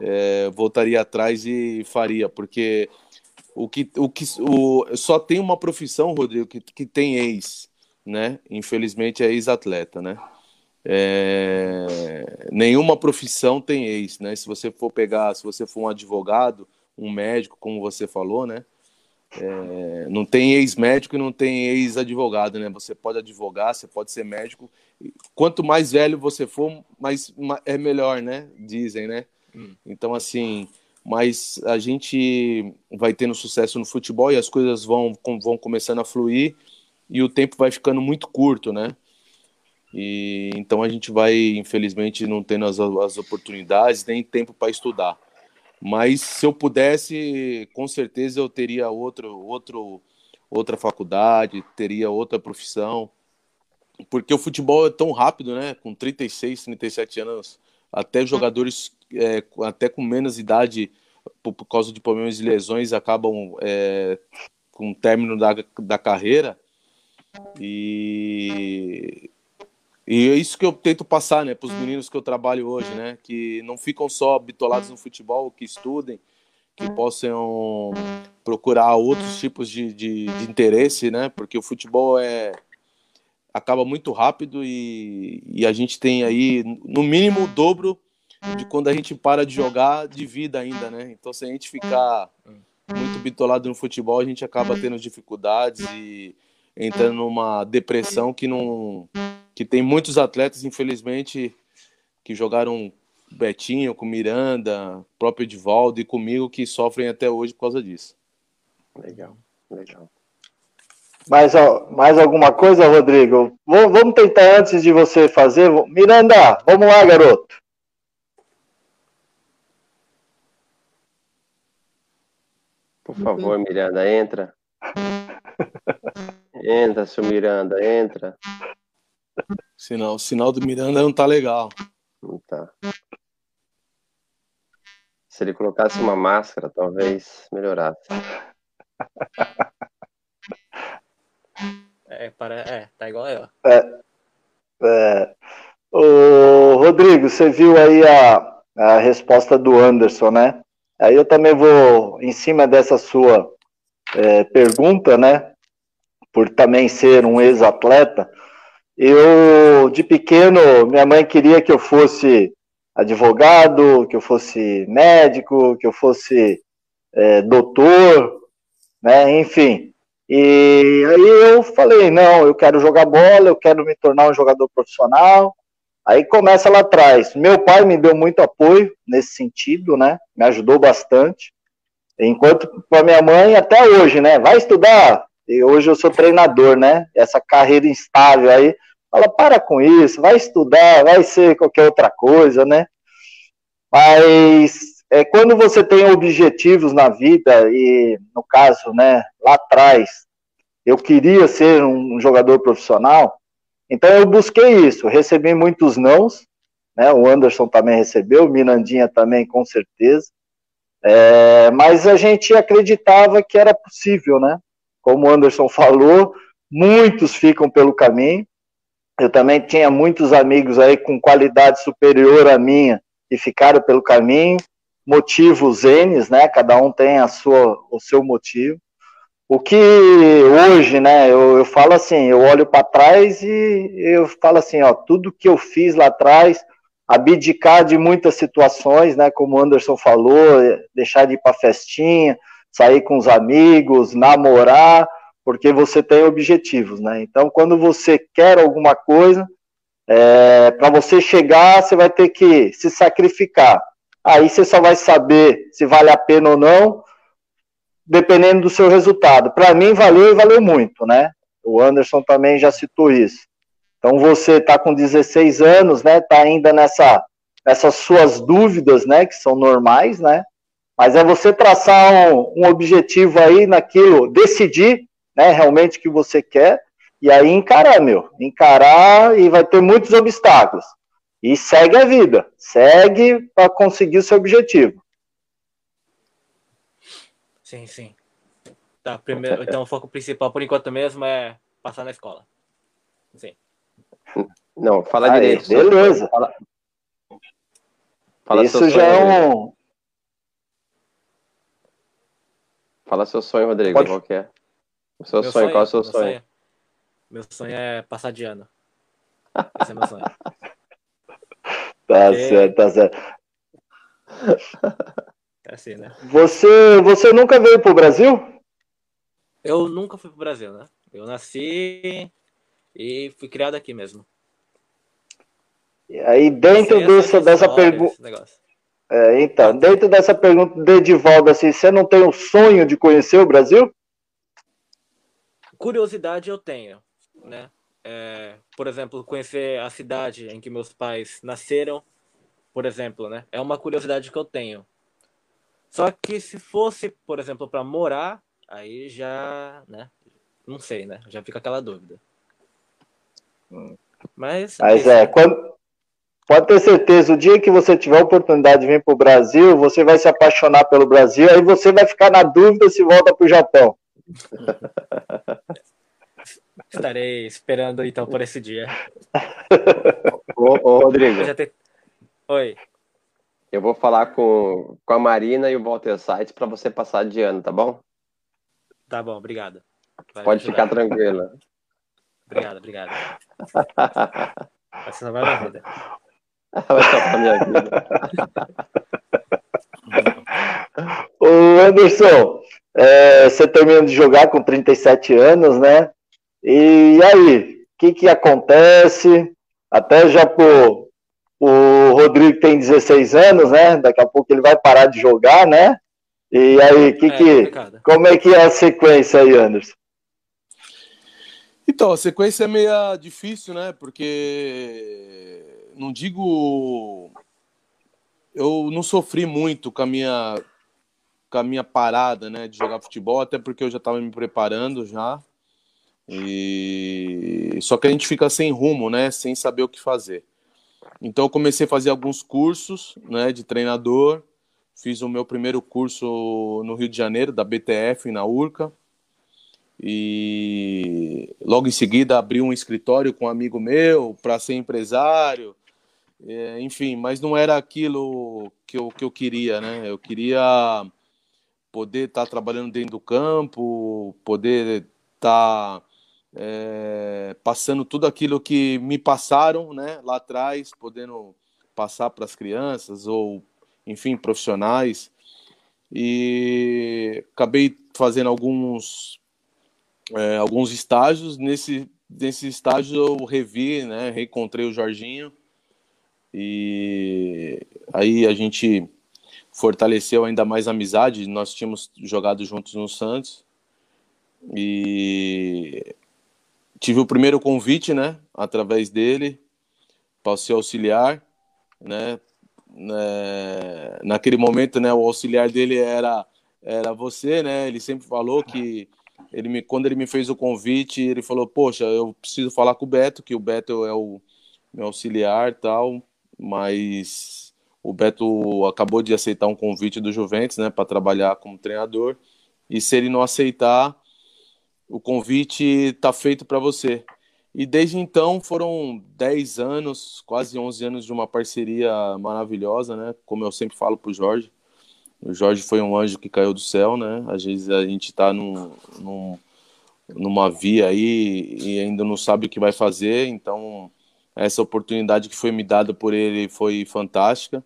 é, voltaria atrás e faria, porque o que, o que o, só tem uma profissão, Rodrigo, que, que tem ex, né? Infelizmente é ex-atleta, né? É, nenhuma profissão tem ex, né? Se você for pegar, se você for um advogado, um médico, como você falou, né? É, não tem ex-médico e não tem ex-advogado, né? Você pode advogar, você pode ser médico. Quanto mais velho você for, mais é melhor, né? Dizem, né? Hum. Então, assim, mas a gente vai tendo sucesso no futebol e as coisas vão, vão começando a fluir e o tempo vai ficando muito curto, né? E então a gente vai, infelizmente, não tendo as, as oportunidades nem tempo para estudar. Mas se eu pudesse, com certeza eu teria outro, outro, outra faculdade, teria outra profissão. Porque o futebol é tão rápido, né? Com 36, 37 anos, até jogadores é, até com menos idade, por, por, causa de problemas de lesões, acabam é, com o término da, da carreira. E e é isso que eu tento passar, né, para os meninos que eu trabalho hoje, né, que não ficam só bitolados no futebol, que estudem, que possam procurar outros tipos de, de, de interesse, né, porque o futebol é acaba muito rápido e, e a gente tem aí no mínimo o dobro de quando a gente para de jogar de vida ainda, né? Então se a gente ficar muito bitolado no futebol, a gente acaba tendo dificuldades e entrando numa depressão que não que tem muitos atletas, infelizmente, que jogaram Betinho, com Miranda, próprio Edivaldo e comigo que sofrem até hoje por causa disso. Legal, legal. Mais, mais alguma coisa, Rodrigo? Vamos tentar antes de você fazer. Miranda, vamos lá, garoto. Por favor, Miranda, entra. Entra, seu Miranda, entra. Sinal, o sinal do Miranda não tá legal. Não tá. Se ele colocasse uma máscara, talvez melhorasse. É, para... é tá igual eu. É, é. O Rodrigo, você viu aí a, a resposta do Anderson, né? Aí eu também vou, em cima dessa sua é, pergunta, né? Por também ser um ex-atleta, eu, de pequeno, minha mãe queria que eu fosse advogado, que eu fosse médico, que eu fosse é, doutor, né? Enfim. E aí eu falei, não, eu quero jogar bola, eu quero me tornar um jogador profissional. Aí começa lá atrás. Meu pai me deu muito apoio nesse sentido, né? Me ajudou bastante. Enquanto para minha mãe, até hoje, né? Vai estudar. E hoje eu sou treinador, né? Essa carreira instável aí. Fala, para com isso, vai estudar, vai ser qualquer outra coisa, né? Mas é, quando você tem objetivos na vida, e no caso, né, lá atrás, eu queria ser um jogador profissional, então eu busquei isso, recebi muitos nãos, né, o Anderson também recebeu, o Mirandinha também, com certeza, é, mas a gente acreditava que era possível, né? Como o Anderson falou, muitos ficam pelo caminho, eu também tinha muitos amigos aí com qualidade superior à minha, que ficaram pelo caminho, motivos N, né? Cada um tem a sua, o seu motivo. O que hoje, né? Eu, eu falo assim, eu olho para trás e eu falo assim, ó, tudo que eu fiz lá atrás, abdicar de muitas situações, né? Como o Anderson falou, deixar de ir para festinha, sair com os amigos, namorar, porque você tem objetivos, né? Então, quando você quer alguma coisa, é, para você chegar, você vai ter que se sacrificar. Aí você só vai saber se vale a pena ou não, dependendo do seu resultado. Para mim, valeu e valeu muito, né? O Anderson também já citou isso. Então, você está com 16 anos, né? Está ainda nessa, nessas suas dúvidas, né? Que são normais, né? Mas é você traçar um, um objetivo aí naquilo, decidir, né? Realmente o que você quer e aí encarar, meu. Encarar e vai ter muitos obstáculos. E segue a vida. Segue para conseguir o seu objetivo. Sim, sim. Tá, primeiro, então o foco principal por enquanto mesmo é passar na escola. Sim. Não, fala Aí, direito. Beleza. Fala, fala Isso já é um. Fala seu sonho, Rodrigo. Pode... Qual que é? O seu sonho, sonho, qual é o seu sonho? sonho? Meu sonho é passar de ano. Esse é meu sonho. tá certo, tá certo. É assim, né? Você, você nunca veio pro Brasil? Eu nunca fui pro Brasil, né? Eu nasci e fui criado aqui mesmo. E aí, dentro dessa, dessa pergunta. É, então, dentro dessa pergunta de Edivaldo, assim, você não tem o sonho de conhecer o Brasil? Curiosidade eu tenho né? É, por exemplo, conhecer a cidade em que meus pais nasceram, por exemplo, né? É uma curiosidade que eu tenho. Só que se fosse, por exemplo, para morar, aí já, né? Não sei, né? Já fica aquela dúvida. Mas, Mas é, quando, pode ter certeza, o dia que você tiver a oportunidade de vir para o Brasil, você vai se apaixonar pelo Brasil, aí você vai ficar na dúvida se volta para o Japão. Estarei esperando então por esse dia. ô, ô, Rodrigo. Te... Oi. Eu vou falar com, com a Marina e o Walter Sites para você passar de ano, tá bom? Tá bom, obrigado. Vai Pode ficar tranquila. Obrigado, obrigado. Vai salvar minha vida. Vai salvar minha vida. Ô Anderson, é, você termina de jogar com 37 anos, né? E aí, o que, que acontece? Até já por o Rodrigo tem 16 anos, né? Daqui a pouco ele vai parar de jogar, né? E aí, que é, que, como é que é a sequência aí, Anderson? Então, a sequência é meio difícil, né? Porque não digo eu não sofri muito com a minha com a minha parada, né, de jogar futebol, até porque eu já estava me preparando já. E só que a gente fica sem rumo, né, sem saber o que fazer. Então eu comecei a fazer alguns cursos, né, de treinador. Fiz o meu primeiro curso no Rio de Janeiro, da BTF, na Urca. E logo em seguida abri um escritório com um amigo meu para ser empresário. É, enfim, mas não era aquilo que eu, que eu queria, né? Eu queria poder estar tá trabalhando dentro do campo, poder estar tá, é, passando tudo aquilo que me passaram, né? Lá atrás, podendo passar para as crianças ou, enfim, profissionais. E acabei fazendo alguns é, alguns estágios. Nesse, nesse estágio eu revi, né? Reencontrei o Jorginho e aí a gente fortaleceu ainda mais a amizade. Nós tínhamos jogado juntos no Santos e tive o primeiro convite, né, através dele para ser auxiliar, né, né, naquele momento, né, o auxiliar dele era era você, né? Ele sempre falou que ele me, quando ele me fez o convite, ele falou: "Poxa, eu preciso falar com o Beto, que o Beto é o meu auxiliar, tal mas o Beto acabou de aceitar um convite do Juventus, né, para trabalhar como treinador. E se ele não aceitar, o convite está feito para você. E desde então foram 10 anos, quase 11 anos de uma parceria maravilhosa, né? Como eu sempre falo para o Jorge. O Jorge foi um anjo que caiu do céu, né? Às vezes a gente está num, num, numa via aí e ainda não sabe o que vai fazer, então essa oportunidade que foi me dada por ele foi fantástica.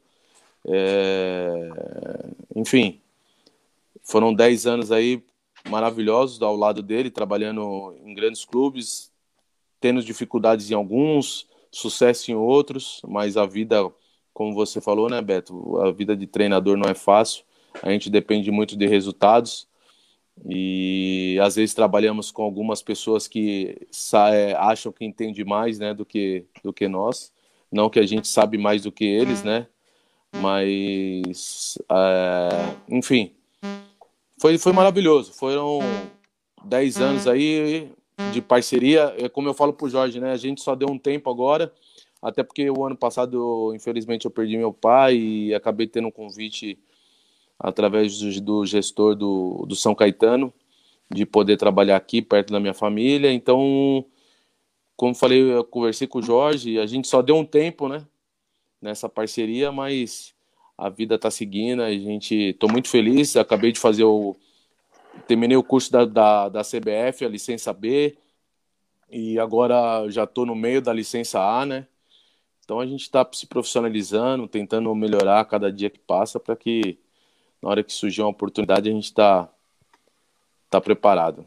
É... Enfim, foram 10 anos aí maravilhosos ao lado dele, trabalhando em grandes clubes, tendo dificuldades em alguns, sucesso em outros, mas a vida, como você falou, né, Beto? A vida de treinador não é fácil, a gente depende muito de resultados e às vezes trabalhamos com algumas pessoas que é, acham que entende mais, né, do que do que nós. Não que a gente sabe mais do que eles, né? Mas, é, enfim, foi foi maravilhoso. Foram 10 anos aí de parceria. É como eu falo pro Jorge, né? A gente só deu um tempo agora, até porque o ano passado, infelizmente, eu perdi meu pai e acabei tendo um convite através do, gestor do, do São Caetano, de poder trabalhar aqui perto da minha família. Então, como falei, eu conversei com o Jorge, a gente só deu um tempo, né, nessa parceria, mas a vida está seguindo, a gente, estou muito feliz, acabei de fazer o, terminei o curso da, da, da CBF, a licença B, e agora já estou no meio da licença A, né, então a gente está se profissionalizando, tentando melhorar a cada dia que passa para que na hora que surgir uma oportunidade, a gente está tá preparado.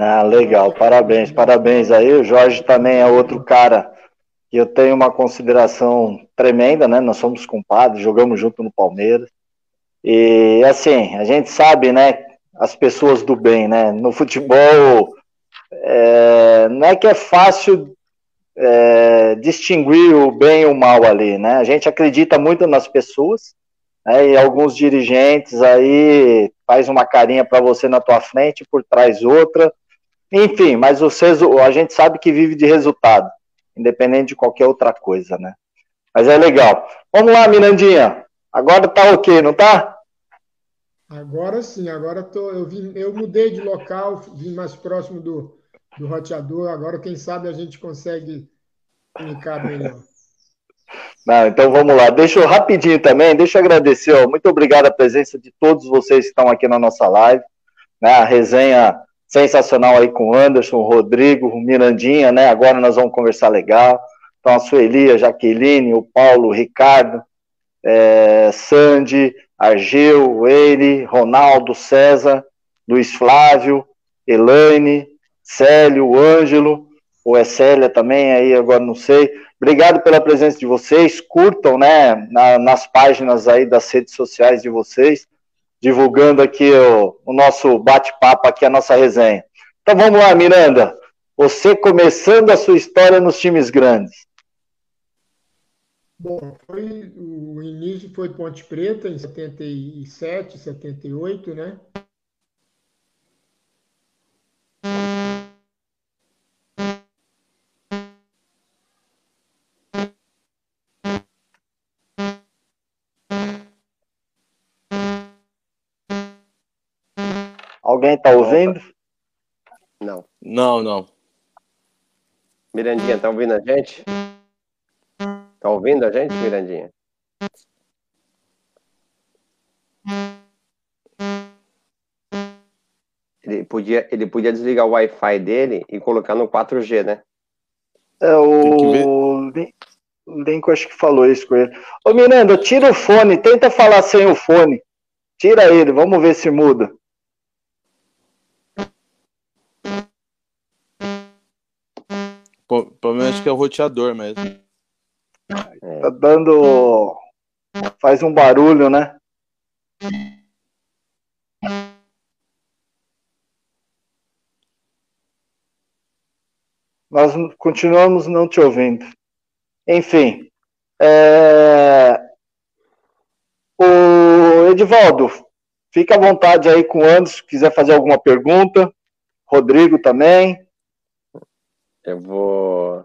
Ah, legal, parabéns, parabéns aí. O Jorge também é outro cara que eu tenho uma consideração tremenda, né? Nós somos compadres, jogamos junto no Palmeiras. E assim, a gente sabe, né? As pessoas do bem, né? No futebol, é, não é que é fácil é, distinguir o bem e o mal ali, né? A gente acredita muito nas pessoas né, e alguns dirigentes aí faz uma carinha para você na tua frente, por trás outra, enfim, mas vocês, a gente sabe que vive de resultado, independente de qualquer outra coisa, né? Mas é legal. Vamos lá, Mirandinha. Agora tá ok, não tá? Agora sim, agora tô, eu, vim, eu mudei de local, vim mais próximo do, do roteador. Agora, quem sabe, a gente consegue explicar melhor. Não, então vamos lá. Deixa eu rapidinho também, deixa eu agradecer, ó, muito obrigado a presença de todos vocês que estão aqui na nossa live, né, a resenha sensacional aí com o Anderson, o Rodrigo, o Mirandinha, né, agora nós vamos conversar legal, então a Sueli, a Jaqueline, o Paulo, o Ricardo, é, Sandy, Argeu, ele, Ronaldo, César, Luiz Flávio, Elaine, Célio, Ângelo, ou é Célia também, aí agora não sei. Obrigado pela presença de vocês. Curtam, né, na, nas páginas aí das redes sociais de vocês, divulgando aqui o, o nosso bate-papo, aqui a nossa resenha. Então vamos lá, Miranda. Você começando a sua história nos times grandes. Bom, foi, o início foi Ponte Preta em 77, 78, né? Alguém está ouvindo? Não. Não, não. Mirandinha, tá ouvindo a gente? Tá ouvindo a gente, Mirandinha? Ele podia, ele podia desligar o Wi-Fi dele e colocar no 4G, né? É, o Lincoln acho que falou isso com ele. Ô Miranda, tira o fone, tenta falar sem o fone. Tira ele, vamos ver se muda. O problema acho que é o roteador mesmo. Tá dando. Faz um barulho, né? Nós continuamos não te ouvindo. Enfim. É... O Edivaldo, fica à vontade aí com o Anderson, se quiser fazer alguma pergunta. Rodrigo também. Eu vou.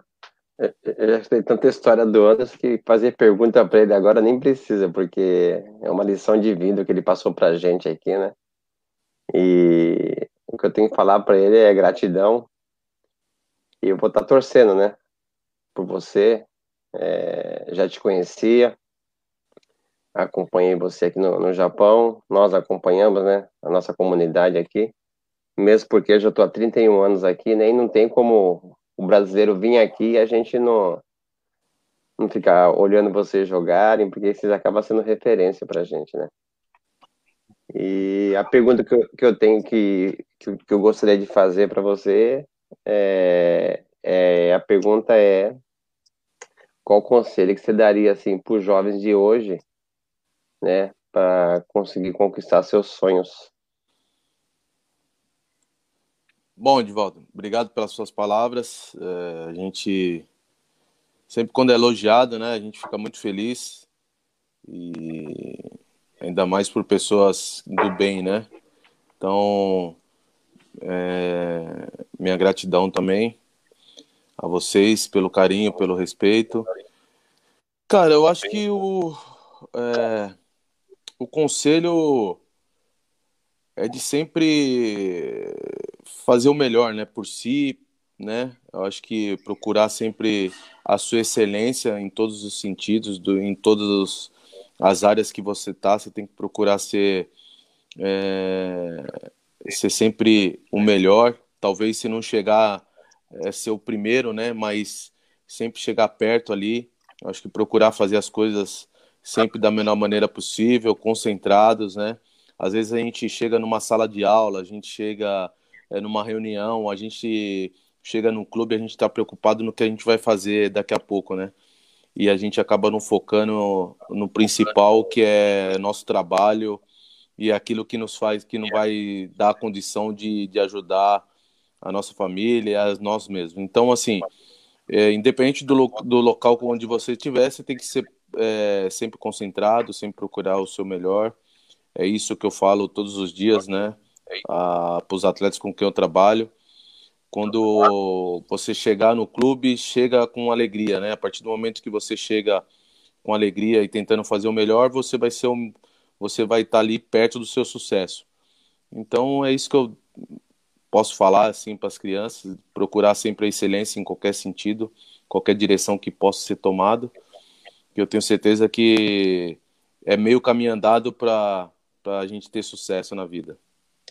Eu já sei tanta história do Anderson que fazer pergunta para ele agora nem precisa, porque é uma lição de vida que ele passou para gente aqui, né? E o que eu tenho que falar para ele é gratidão. E eu vou estar tá torcendo, né? Por você. É, já te conhecia, acompanhei você aqui no, no Japão, nós acompanhamos, né? A nossa comunidade aqui. Mesmo porque eu já estou há 31 anos aqui, nem né? não tem como o brasileiro vir aqui e a gente não, não ficar olhando vocês jogarem, porque vocês acabam sendo referência para a gente, né? E a pergunta que eu, que eu tenho que, que, que eu gostaria de fazer para você é, é, a pergunta é qual conselho que você daria assim para os jovens de hoje, né, para conseguir conquistar seus sonhos? Bom, Edivaldo, obrigado pelas suas palavras. É, a gente sempre quando é elogiado, né, a gente fica muito feliz e ainda mais por pessoas do bem, né? Então, é, minha gratidão também a vocês pelo carinho, pelo respeito. Cara, eu acho que o é, o conselho é de sempre fazer o melhor, né, por si, né? Eu acho que procurar sempre a sua excelência em todos os sentidos, do, em todas as áreas que você tá, você tem que procurar ser é, ser sempre o melhor. Talvez se não chegar é, ser o primeiro, né? Mas sempre chegar perto ali. Eu acho que procurar fazer as coisas sempre da melhor maneira possível, concentrados, né? Às vezes a gente chega numa sala de aula, a gente chega é, numa reunião, a gente chega no clube, a gente está preocupado no que a gente vai fazer daqui a pouco, né? E a gente acaba não focando no principal, que é nosso trabalho e aquilo que nos faz, que não vai dar a condição de, de ajudar a nossa família, a nós mesmos. Então, assim, é, independente do, do local onde você estiver, você tem que ser é, sempre concentrado, sempre procurar o seu melhor. É isso que eu falo todos os dias, né? Para os atletas com quem eu trabalho. Quando você chegar no clube, chega com alegria, né? A partir do momento que você chega com alegria e tentando fazer o melhor, você vai ser um, você vai estar ali perto do seu sucesso. Então é isso que eu posso falar assim para as crianças, procurar sempre a excelência em qualquer sentido, qualquer direção que possa ser tomado. Eu tenho certeza que é meio caminho andado para a gente ter sucesso na vida.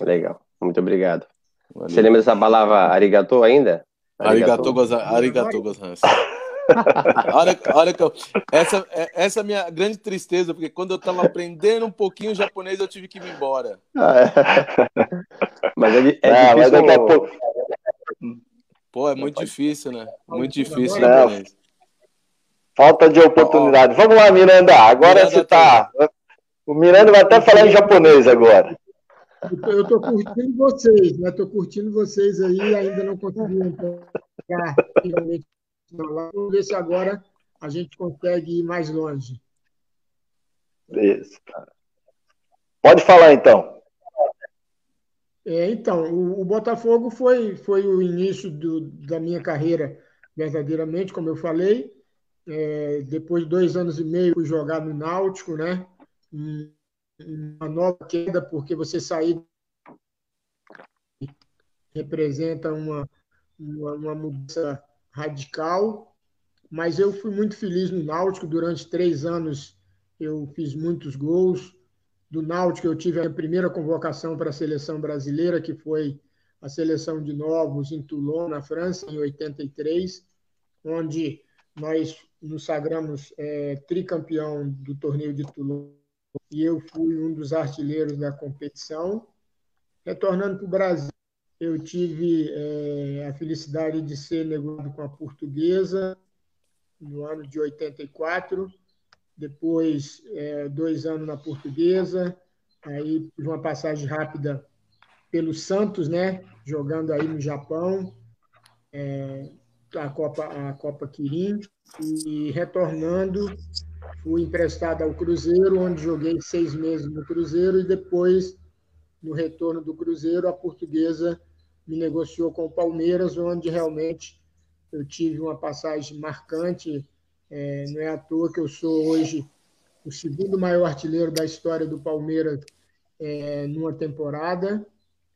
Legal, muito obrigado. Valeu. Você lembra dessa palavra arigato ainda? Arigato, arigato, gozans. olha, olha que eu, essa, é, essa é a minha grande tristeza, porque quando eu estava aprendendo um pouquinho japonês, eu tive que ir embora. Ah, é. Mas é, é, é difícil. Mas pouco... Pô, é muito difícil, né? Muito difícil japonês. Falta de oportunidade. Vamos lá, Miranda. Agora Miranda você tá. O Miranda vai até falar em japonês agora. Eu estou curtindo vocês, né? Estou curtindo vocês aí, ainda não consegui entrar finalmente Vamos ver se agora a gente consegue ir mais longe. Isso. Pode falar então. É, então, o, o, Botafogo foi, foi o início do, da minha carreira, verdadeiramente, como eu falei. É, depois de dois anos e meio, fui jogar no Náutico, né? Uma nova queda, porque você sair representa uma, uma, uma mudança radical, mas eu fui muito feliz no Náutico. Durante três anos eu fiz muitos gols. Do Náutico eu tive a primeira convocação para a seleção brasileira, que foi a seleção de novos em Toulon, na França, em 83, onde nós nos sagramos é, tricampeão do torneio de Toulon e eu fui um dos artilheiros da competição. Retornando para o Brasil, eu tive é, a felicidade de ser negociado com a portuguesa no ano de 84, depois é, dois anos na portuguesa, aí uma passagem rápida pelo Santos, né, jogando aí no Japão, é, a Copa a Copa Kirin e retornando fui emprestado ao Cruzeiro, onde joguei seis meses no Cruzeiro e depois no retorno do Cruzeiro a portuguesa me negociou com o Palmeiras, onde realmente eu tive uma passagem marcante. É, não é à toa que eu sou hoje o segundo maior artilheiro da história do Palmeiras é, numa temporada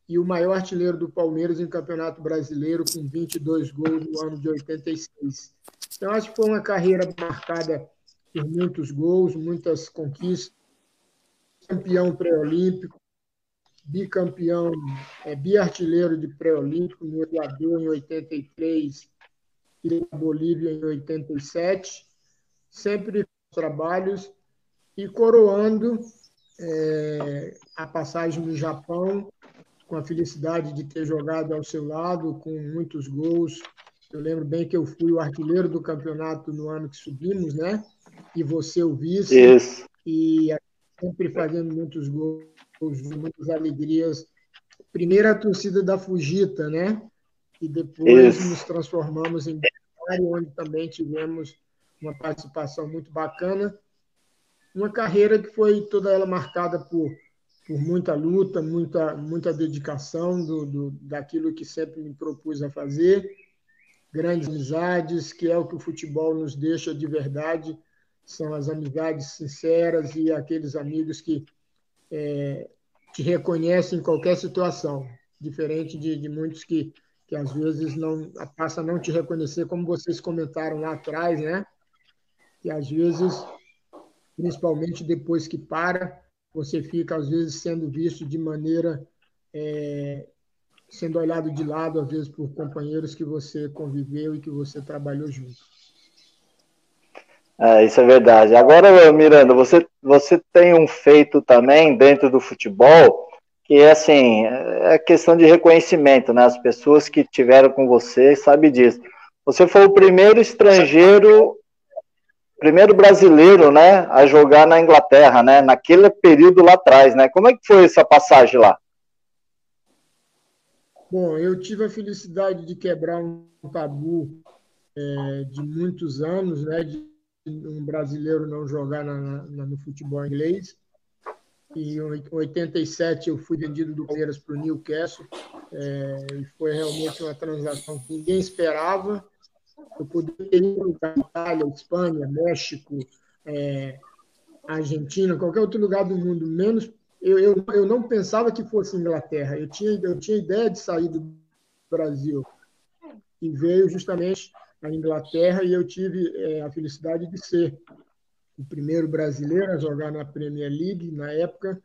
e o maior artilheiro do Palmeiras em Campeonato Brasileiro, com 22 gols no ano de 86. Então, acho que foi uma carreira marcada por muitos gols, muitas conquistas. Campeão pré-olímpico, bicampeão, é, biartilheiro de pré-olímpico no Equador em 83 e na Bolívia em 87, sempre trabalhos e coroando é, a passagem no Japão, com a felicidade de ter jogado ao seu lado, com muitos gols. Eu lembro bem que eu fui o artilheiro do campeonato no ano que subimos, né? E você o vice. Isso. E sempre fazendo muitos gols muitas alegrias. Primeiro a torcida da Fugita, né? E depois Isso. nos transformamos em onde também tivemos uma participação muito bacana. Uma carreira que foi toda ela marcada por, por muita luta, muita, muita dedicação do, do, daquilo que sempre me propus a fazer. Grandes amizades, que é o que o futebol nos deixa de verdade, são as amizades sinceras e aqueles amigos que é, te reconhece em qualquer situação, diferente de, de muitos que, que às vezes não passa a não te reconhecer, como vocês comentaram lá atrás, né? Que às vezes, principalmente depois que para, você fica às vezes sendo visto de maneira é, sendo olhado de lado às vezes por companheiros que você conviveu e que você trabalhou junto. É, isso é verdade. Agora, Miranda, você, você tem um feito também dentro do futebol que é assim, é questão de reconhecimento, né? As pessoas que tiveram com você sabem disso. Você foi o primeiro estrangeiro, primeiro brasileiro, né, a jogar na Inglaterra, né? Naquele período lá atrás, né? Como é que foi essa passagem lá? Bom, eu tive a felicidade de quebrar um tabu é, de muitos anos, né? De um brasileiro não jogar na, na, no futebol inglês. E em 87 eu fui vendido do Palmeiras para o Newcastle. É, e foi realmente uma transação que ninguém esperava. Eu poderia ir para Itália, Espanha, México, é, Argentina, qualquer outro lugar do mundo, menos. Eu, eu, eu não pensava que fosse Inglaterra. Eu tinha, eu tinha ideia de sair do Brasil. E veio justamente a Inglaterra e eu tive é, a felicidade de ser o primeiro brasileiro a jogar na Premier League na época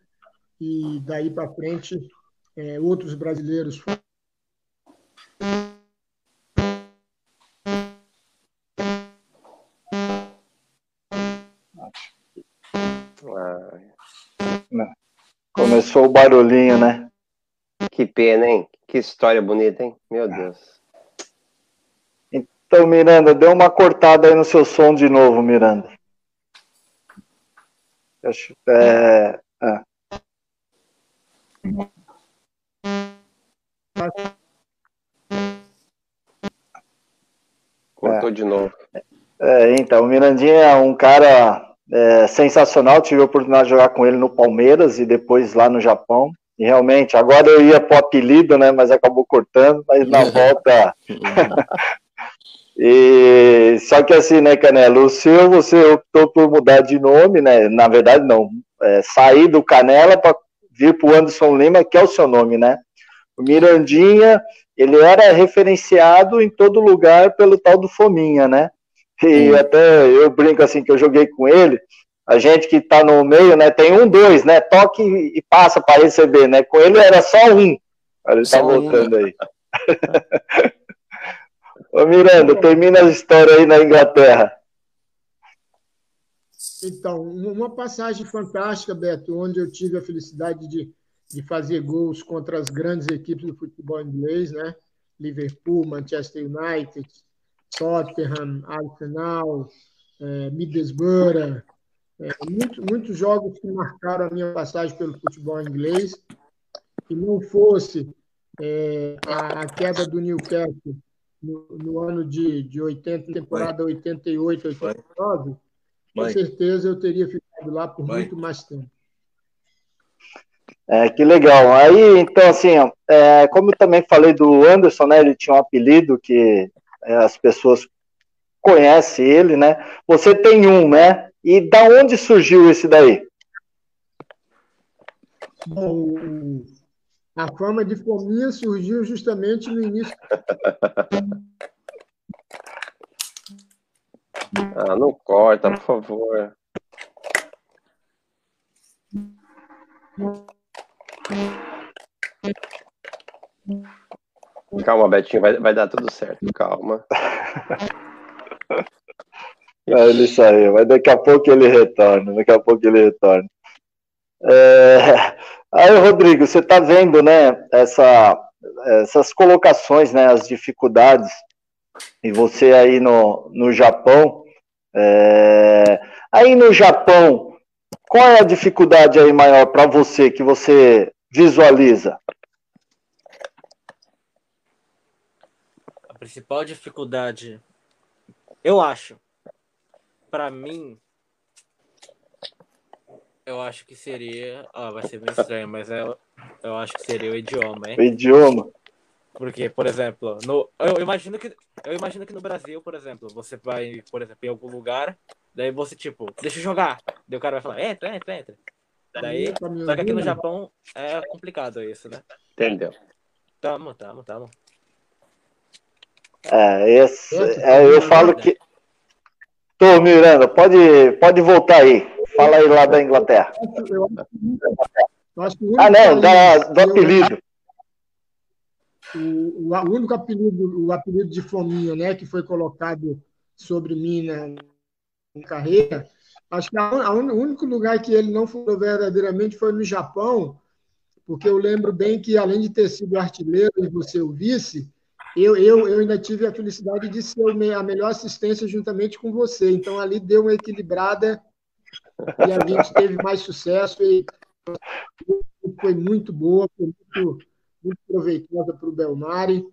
e daí para frente é, outros brasileiros Começou o barulhinho, né? Que pena, hein? Que história bonita, hein? Meu Deus. Então, Miranda, dê uma cortada aí no seu som de novo, Miranda. Acho, é, é. Cortou é. de novo. É, então, o Mirandinha é um cara é, sensacional. Tive a oportunidade de jogar com ele no Palmeiras e depois lá no Japão. E realmente, agora eu ia pro apelido, né? Mas acabou cortando, mas na volta. e só que assim, né, Canelo? O seu você optou por mudar de nome, né? Na verdade, não. É, sair do Canela para vir pro Anderson Lima, que é o seu nome, né? O Mirandinha, ele era referenciado em todo lugar pelo tal do Fominha, né? E até eu brinco assim que eu joguei com ele. A gente que tá no meio, né? Tem um, dois, né? Toque e passa para receber, né? Com ele era só um. Ele tá voltando aí. Ô Miranda, termina a história aí na Inglaterra. Então, uma passagem fantástica, Beto, onde eu tive a felicidade de, de fazer gols contra as grandes equipes do futebol inglês, né? Liverpool, Manchester United, Tottenham, Arsenal, é, Middlesbrough, é, muito, muitos jogos que marcaram a minha passagem pelo futebol inglês. Se não fosse é, a, a, queda do Newcastle no, no, ano de, de 80, temporada 88, 89, com certeza eu teria ficado lá por muito mais tempo. É, que legal. Aí, então, assim, é, como eu também falei do Anderson, né, ele tinha um apelido que é, as pessoas conhecem ele, né? Você tem um, né? E da onde surgiu esse daí? Bom, a fama de fominha surgiu justamente no início. Ah, não corta, por favor. Calma, Betinho, vai, vai dar tudo certo, calma. É, ele saiu, mas daqui a pouco ele retorna, daqui a pouco ele retorna. É... Aí, Rodrigo, você está vendo, né, essa, essas colocações, né, as dificuldades, e você aí no, no Japão, é... aí no Japão, qual é a dificuldade aí maior para você, que você visualiza? principal dificuldade, eu acho, para mim, eu acho que seria. Ó, vai ser meio estranho, mas eu, eu acho que seria o idioma, hein? O idioma. Porque, por exemplo, no, eu imagino que eu imagino que no Brasil, por exemplo, você vai, por exemplo, em algum lugar, daí você tipo, deixa eu jogar, daí o cara vai falar, entra, entra, entra. Daí, só que aqui no Japão é complicado isso, né? Entendeu? Tamo, tamo, tamo. É, esse, é, eu falo que. Tô, Miranda, pode, pode voltar aí. Fala aí lá da Inglaterra. Ah, não, da, do apelido. O, o, único apelido, o apelido de Fominha, né, que foi colocado sobre mim na, na carreira, acho que a, a un, o único lugar que ele não foi verdadeiramente foi no Japão, porque eu lembro bem que, além de ter sido artilheiro e você o vice, eu, eu, eu ainda tive a felicidade de ser a melhor assistência juntamente com você. Então, ali deu uma equilibrada e a gente teve mais sucesso e foi muito boa, foi muito, muito proveitosa para o Belmari.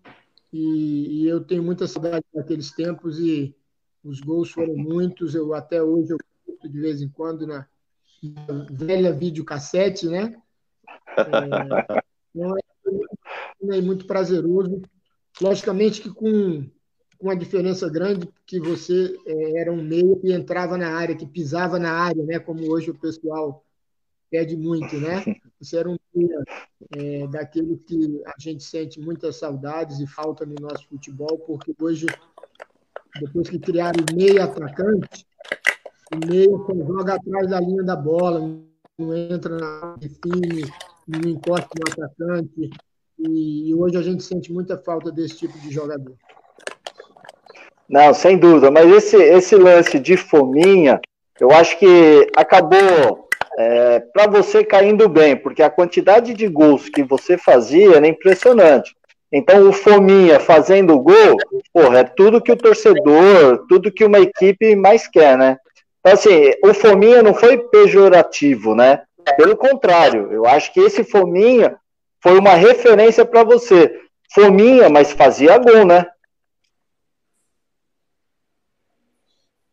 E, e, eu tenho muita saudade daqueles tempos e os gols foram muitos. Eu até hoje eu de vez em quando na, velha videocassete, né? É, então é muito prazeroso Logicamente que com, com uma diferença grande, que você é, era um meio que entrava na área, que pisava na área, né? como hoje o pessoal pede muito, né? Você era um meio é, daquele que a gente sente muitas saudades e falta no nosso futebol, porque hoje depois que criaram o meio atacante, o meio joga atrás da linha da bola, não entra na define, não encosta no atacante. E hoje a gente sente muita falta desse tipo de jogador. Não, sem dúvida, mas esse, esse lance de fominha, eu acho que acabou é, para você caindo bem, porque a quantidade de gols que você fazia era impressionante. Então, o Fominha fazendo gol, porra, é tudo que o torcedor, tudo que uma equipe mais quer, né? Então, assim, o Fominha não foi pejorativo, né? Pelo contrário, eu acho que esse Fominha foi uma referência para você. Fominha, mas fazia gol, né?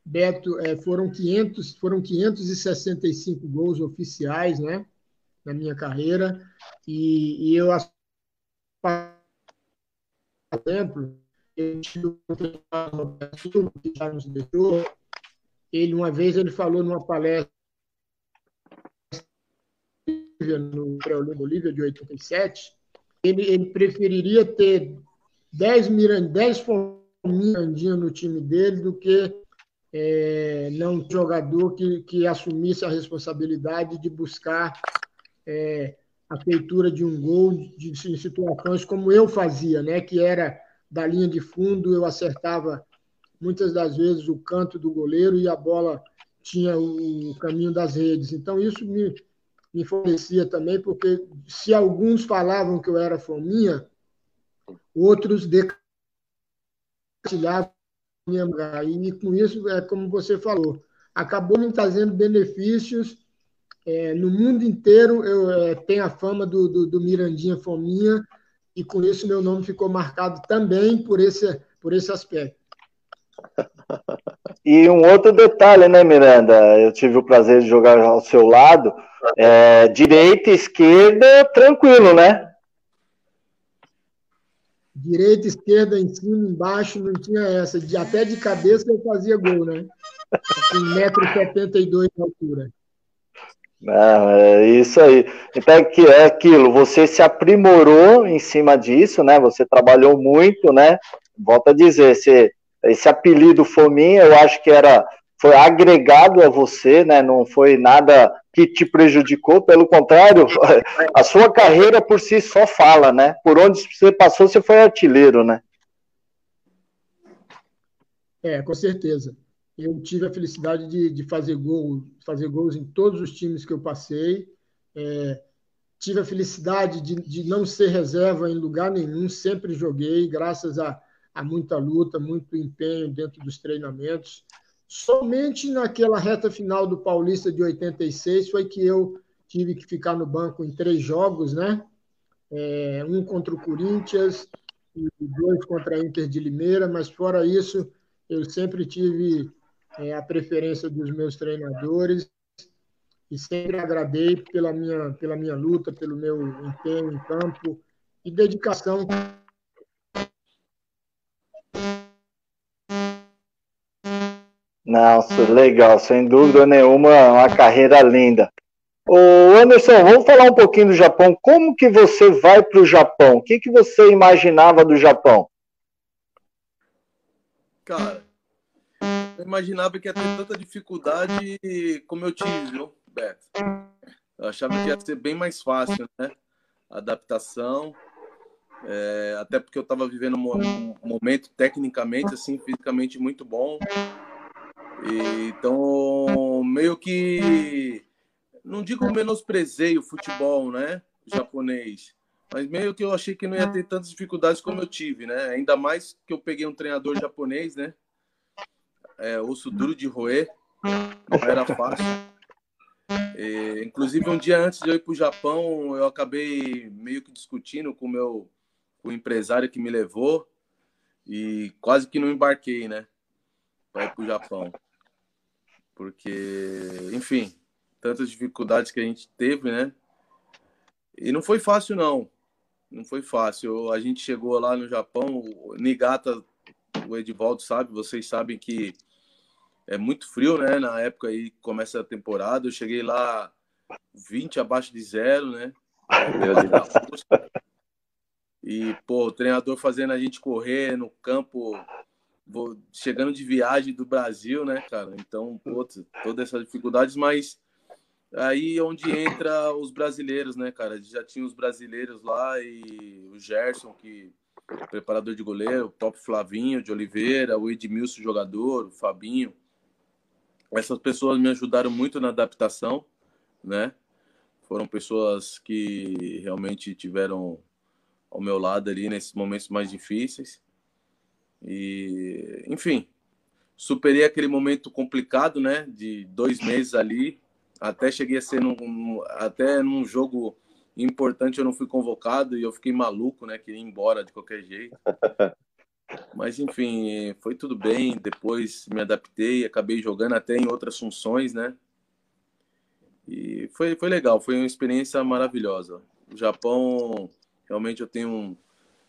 Beto, é, foram, 500, foram 565 gols oficiais né, na minha carreira, e, e eu, por exemplo, eu tive que já nos deixou, ele, uma vez, ele falou numa palestra no Bolívia de 87, ele, ele preferiria ter 10 Mirandinhas no time dele do que é, não jogador que, que assumisse a responsabilidade de buscar é, a feitura de um gol de, de situações como eu fazia, né? que era da linha de fundo, eu acertava muitas das vezes o canto do goleiro e a bola tinha o caminho das redes. Então, isso me, me favorecia também, porque se alguns falavam que eu era fominha, outros decatilavam e com isso, é como você falou, acabou me trazendo benefícios. É, no mundo inteiro eu é, tenho a fama do, do, do, Mirandinha Fominha, e com isso meu nome ficou marcado também por esse, por esse aspecto. E um outro detalhe, né, Miranda? Eu tive o prazer de jogar ao seu lado. É, direita, esquerda, tranquilo, né? Direita, esquerda, em cima, embaixo, não tinha essa. De, até de cabeça eu fazia gol, né? Com 1,72m de altura. Não, é isso aí. Então é, que, é aquilo, você se aprimorou em cima disso, né? Você trabalhou muito, né? Volto a dizer, esse, esse apelido Fominha, eu acho que era foi agregado a você, né? Não foi nada que te prejudicou, pelo contrário, a sua carreira por si só fala, né? Por onde você passou, você foi artilheiro, né? É, com certeza. Eu tive a felicidade de, de fazer gol, fazer gols em todos os times que eu passei. É, tive a felicidade de, de não ser reserva em lugar nenhum, sempre joguei, graças a, a muita luta, muito empenho dentro dos treinamentos. Somente naquela reta final do Paulista de 86 foi que eu tive que ficar no banco em três jogos, né? É, um contra o Corinthians e dois contra a Inter de Limeira, mas fora isso, eu sempre tive é, a preferência dos meus treinadores e sempre agradei pela minha, pela minha luta, pelo meu empenho em campo e dedicação Nossa, legal, sem dúvida nenhuma, uma carreira linda. Ô Anderson, vamos falar um pouquinho do Japão. Como que você vai para o Japão? O que, que você imaginava do Japão? Cara, eu imaginava que ia ter tanta dificuldade como eu tive, viu, Beto? Eu achava que ia ser bem mais fácil, né? A adaptação. É, até porque eu estava vivendo um momento tecnicamente, assim, fisicamente muito bom. Então, meio que. Não digo menosprezei o futebol, né? Japonês. Mas meio que eu achei que não ia ter tantas dificuldades como eu tive, né? Ainda mais que eu peguei um treinador japonês, né? É, osso duro de roer. Não era fácil. É, inclusive, um dia antes de eu ir para o Japão, eu acabei meio que discutindo com o meu com o empresário que me levou e quase que não embarquei, né? Para ir para o Japão porque, enfim, tantas dificuldades que a gente teve, né? E não foi fácil, não. Não foi fácil. A gente chegou lá no Japão, Nigata, o Edivaldo sabe, vocês sabem que é muito frio, né? Na época aí começa a temporada. Eu cheguei lá 20 abaixo de zero, né? E, pô, o treinador fazendo a gente correr no campo vou chegando de viagem do Brasil, né, cara? Então, putz, todas essas dificuldades, mas aí é onde entra os brasileiros, né, cara? Já tinha os brasileiros lá e o Gerson, que preparador de goleiro, o próprio Flavinho de Oliveira, o Edmilson jogador, o Fabinho. Essas pessoas me ajudaram muito na adaptação, né? Foram pessoas que realmente tiveram ao meu lado ali nesses momentos mais difíceis. E, enfim, superei aquele momento complicado, né? De dois meses ali. Até cheguei a ser num, até num jogo importante eu não fui convocado e eu fiquei maluco, né? Queria ir embora de qualquer jeito. Mas enfim, foi tudo bem. Depois me adaptei, acabei jogando até em outras funções, né? E foi, foi legal, foi uma experiência maravilhosa. O Japão, realmente eu tenho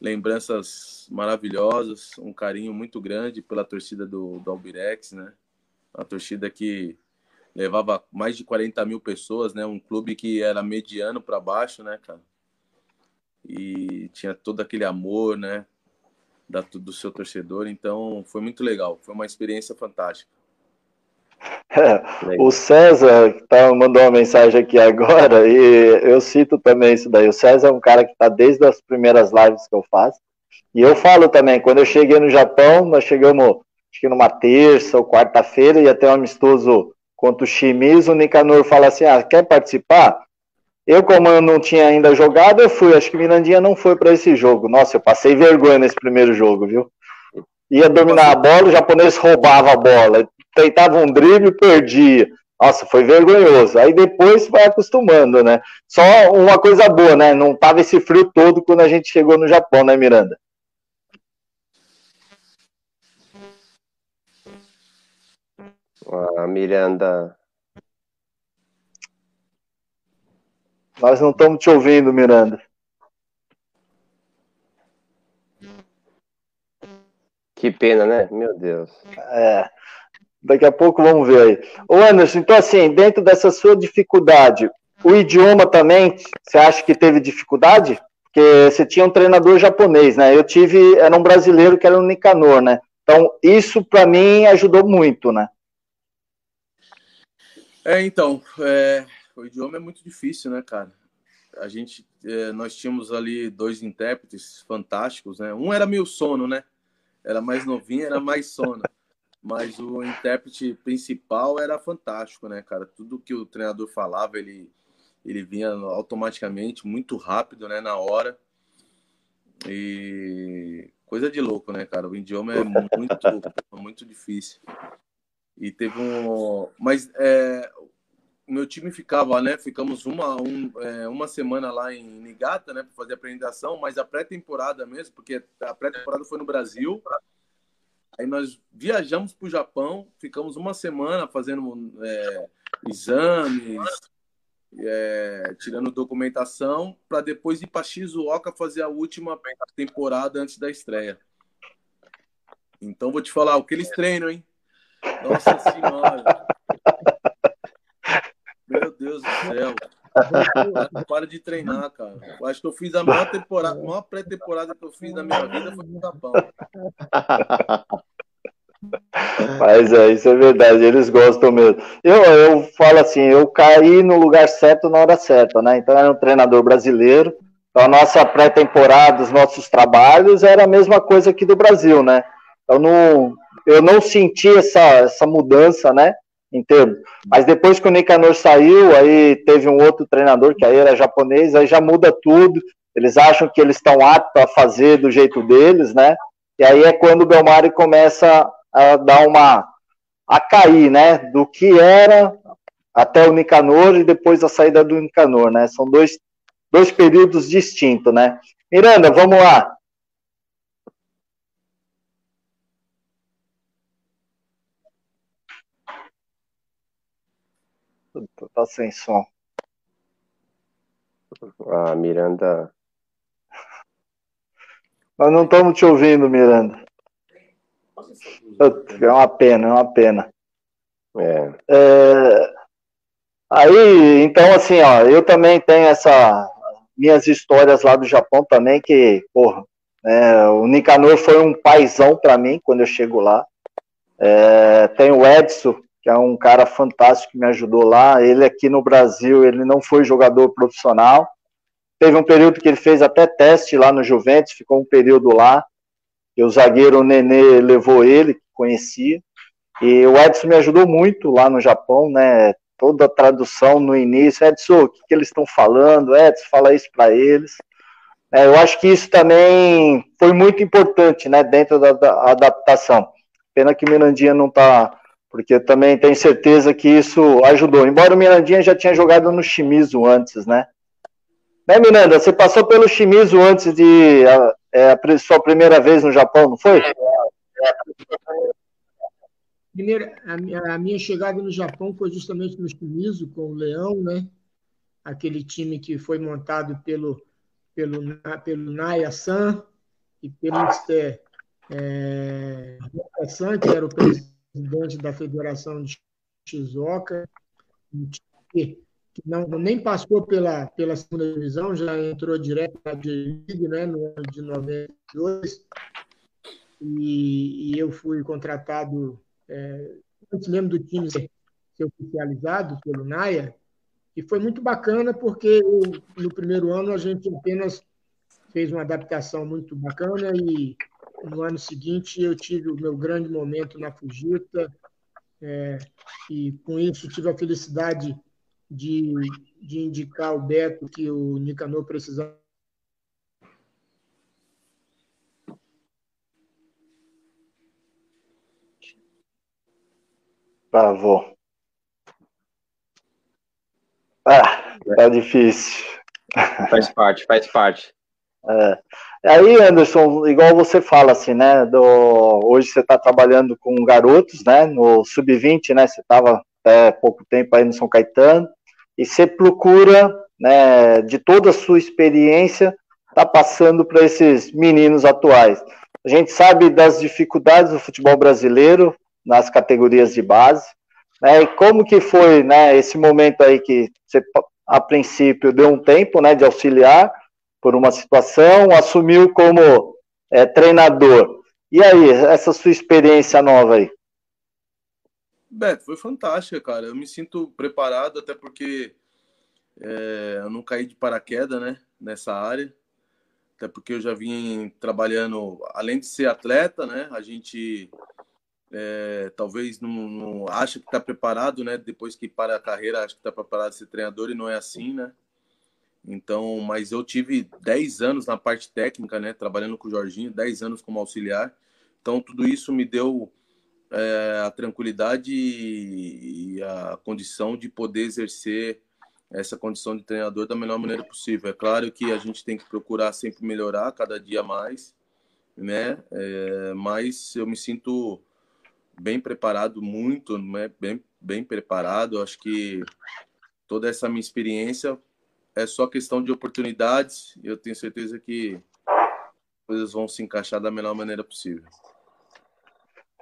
lembranças maravilhosas, um carinho muito grande pela torcida do, do Albirex, né? Uma torcida que levava mais de 40 mil pessoas, né? Um clube que era mediano para baixo, né, cara? E tinha todo aquele amor, né? Da, do seu torcedor. Então, foi muito legal. Foi uma experiência fantástica. É, o César tá, mandou uma mensagem aqui agora e eu cito também isso daí. O César é um cara que está desde as primeiras lives que eu faço. E eu falo também, quando eu cheguei no Japão, nós chegamos acho que numa terça ou quarta-feira, ia ter um amistoso contra o Chimiz, o Nicanor fala assim, ah, quer participar? Eu, como eu não tinha ainda jogado, eu fui. Acho que Mirandinha não foi para esse jogo. Nossa, eu passei vergonha nesse primeiro jogo, viu? Ia dominar a bola, o japonês roubava a bola. Tentava um drible e perdia. Nossa, foi vergonhoso. Aí depois vai acostumando, né? Só uma coisa boa, né? Não tava esse frio todo quando a gente chegou no Japão, né, Miranda? A Miranda. Nós não estamos te ouvindo, Miranda. Que pena, né? Meu Deus. É. Daqui a pouco vamos ver aí. Ô Anderson, então assim, dentro dessa sua dificuldade, o idioma também, você acha que teve dificuldade? Porque você tinha um treinador japonês, né? Eu tive, era um brasileiro que era o Nicanor, né? Então, isso para mim ajudou muito, né? É, então, é, o idioma é muito difícil, né, cara? A gente, é, nós tínhamos ali dois intérpretes fantásticos, né? Um era meio sono, né? Era mais novinho, era mais sono. Mas o intérprete principal era fantástico, né, cara? Tudo que o treinador falava, ele, ele vinha automaticamente, muito rápido, né, na hora. E coisa de louco, né, cara? O idioma é muito, muito difícil. E teve um. Mas é, meu time ficava, né? Ficamos uma, um, é, uma semana lá em Nigata, né? Para fazer a apresentação, mas a pré-temporada mesmo, porque a pré-temporada foi no Brasil. Aí nós viajamos para o Japão, ficamos uma semana fazendo é, exames, é, tirando documentação, para depois ir para Shizuoka fazer a última temporada antes da estreia. Então vou te falar, o que eles treinam, hein? Nossa Senhora. Meu Deus do céu. Para de treinar, cara. Eu acho que eu fiz a maior temporada, a maior pré-temporada que eu fiz na minha vida foi no Japão. Mas é, isso é verdade, eles gostam mesmo. Eu, eu falo assim, eu caí no lugar certo na hora certa, né? Então era um treinador brasileiro. Então a nossa pré-temporada, os nossos trabalhos era a mesma coisa aqui do Brasil, né? Então não, eu não senti essa, essa mudança, né? Em termos. Mas depois que o Nicanor saiu, aí teve um outro treinador que aí era japonês, aí já muda tudo. Eles acham que eles estão aptos a fazer do jeito deles, né? E aí é quando o Belmari começa a dar uma a cair, né? Do que era até o Nicanor e depois a saída do Nicanor, né? São dois, dois períodos distintos, né? Miranda, vamos lá. Tá sem som. A Miranda. Nós não estamos te ouvindo, Miranda. É uma pena, é uma pena. É. é. Aí, então, assim, ó, eu também tenho essa minhas histórias lá do Japão também, que, porra, É, o Nicanor foi um paizão para mim quando eu chego lá. É, tem o Edson, que é um cara fantástico que me ajudou lá. Ele aqui no Brasil, ele não foi jogador profissional. Teve um período que ele fez até teste lá no Juventus, ficou um período lá. E o zagueiro Nenê levou ele, que conhecia. E o Edson me ajudou muito lá no Japão, né? Toda a tradução no início. Edson, o que, que eles estão falando? Edson, fala isso para eles. É, eu acho que isso também foi muito importante, né? Dentro da, da adaptação. Pena que Mirandinha não está porque também tenho certeza que isso ajudou. Embora o Mirandinha já tinha jogado no Shimizu antes, né? Né, Miranda? Você passou pelo Shimizu antes de é, a sua primeira vez no Japão, não foi? Primeira, a, minha, chegada no Japão foi justamente no Shimizu com o Leão, né? Aquele time que foi montado pelo pelo pelo Naya-san e pelo Mr. É, San, que era o presidente presidente da Federação de Shizuoka, que não, nem passou pela, pela segunda divisão, já entrou direto na J-League né, no ano de 92, e, e eu fui contratado é, antes mesmo do time ser, ser oficializado pelo NAIA, e foi muito bacana porque no primeiro ano a gente apenas fez uma adaptação muito bacana e no ano seguinte, eu tive o meu grande momento na Fujita, é, e com isso tive a felicidade de, de indicar o Beto que o Nicanor precisava. Travou. Ah, tá difícil. Faz parte, faz parte. É. Aí, Anderson, igual você fala assim, né? Do, hoje você está trabalhando com garotos, né? No sub-20, né? Você estava até pouco tempo aí no São Caetano e você procura, né? De toda a sua experiência, tá passando para esses meninos atuais. A gente sabe das dificuldades do futebol brasileiro nas categorias de base, né? E como que foi, né? Esse momento aí que você a princípio deu um tempo, né? De auxiliar por uma situação, assumiu como é, treinador. E aí, essa sua experiência nova aí? Beto, foi fantástica, cara. Eu me sinto preparado, até porque é, eu não caí de paraquedas, né, nessa área. Até porque eu já vim trabalhando, além de ser atleta, né, a gente é, talvez não, não acha que está preparado, né, depois que para a carreira, acha que está preparado para ser treinador e não é assim, né. Então, mas eu tive 10 anos na parte técnica, né? Trabalhando com o Jorginho, 10 anos como auxiliar. Então, tudo isso me deu é, a tranquilidade e a condição de poder exercer essa condição de treinador da melhor maneira possível. É claro que a gente tem que procurar sempre melhorar cada dia mais, né? É, mas eu me sinto bem preparado, muito, né? bem, bem preparado. Acho que toda essa minha experiência é só questão de oportunidades e eu tenho certeza que coisas vão se encaixar da melhor maneira possível.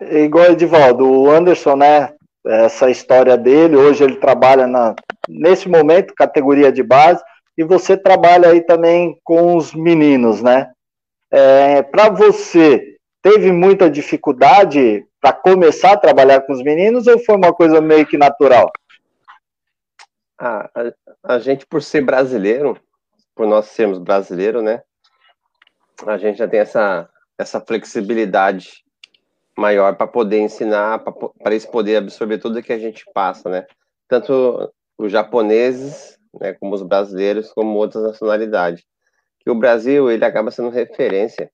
Igual Edivaldo, o Anderson, né? Essa história dele, hoje ele trabalha na, nesse momento, categoria de base, e você trabalha aí também com os meninos, né? É, Para você, teve muita dificuldade para começar a trabalhar com os meninos ou foi uma coisa meio que natural? A, a gente, por ser brasileiro, por nós sermos brasileiros, né? A gente já tem essa, essa flexibilidade maior para poder ensinar, para eles poderem absorver tudo que a gente passa, né? Tanto os japoneses, né, como os brasileiros, como outras nacionalidades. Que o Brasil, ele acaba sendo referência.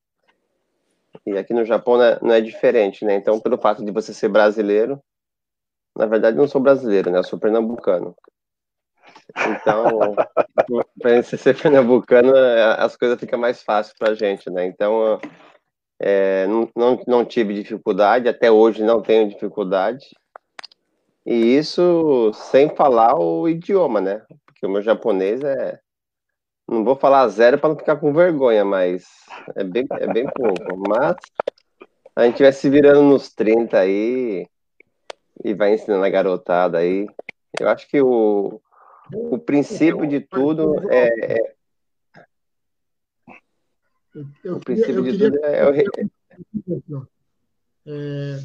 E aqui no Japão não é, não é diferente, né? Então, pelo fato de você ser brasileiro, na verdade, não sou brasileiro, né? Eu sou pernambucano. Então, para ser pernambucano, as coisas ficam mais fáceis para a gente, né? Então, é, não, não, não tive dificuldade, até hoje não tenho dificuldade. E isso sem falar o idioma, né? Porque o meu japonês é. Não vou falar zero para não ficar com vergonha, mas é bem, é bem pouco. Mas a gente vai se virando nos 30 aí e vai ensinando a garotada aí. Eu acho que o, o princípio de tudo é, Eu, o princípio eu de tudo é o é,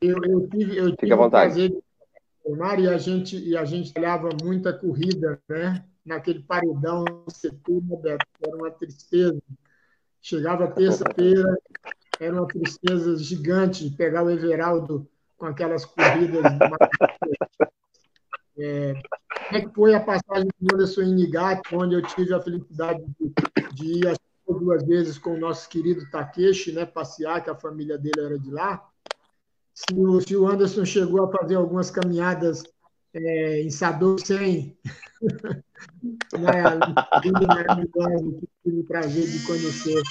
eu, eu tive, eu tive vontade. prazer de e a gente e a gente olhava muita corrida, né? Naquele paredão setembro, era uma tristeza. Chegava terça-feira, era uma tristeza gigante pegar o Everaldo com aquelas corridas. É, como é que foi a passagem do Anderson em Nigat, onde eu tive a felicidade de, de ir duas vezes com o nosso querido Takeshi, né, passear, que a família dele era de lá. Se o, se o Anderson chegou a fazer algumas caminhadas é, em Sadou 100, né, maravilhosa, que tive prazer de conhecer.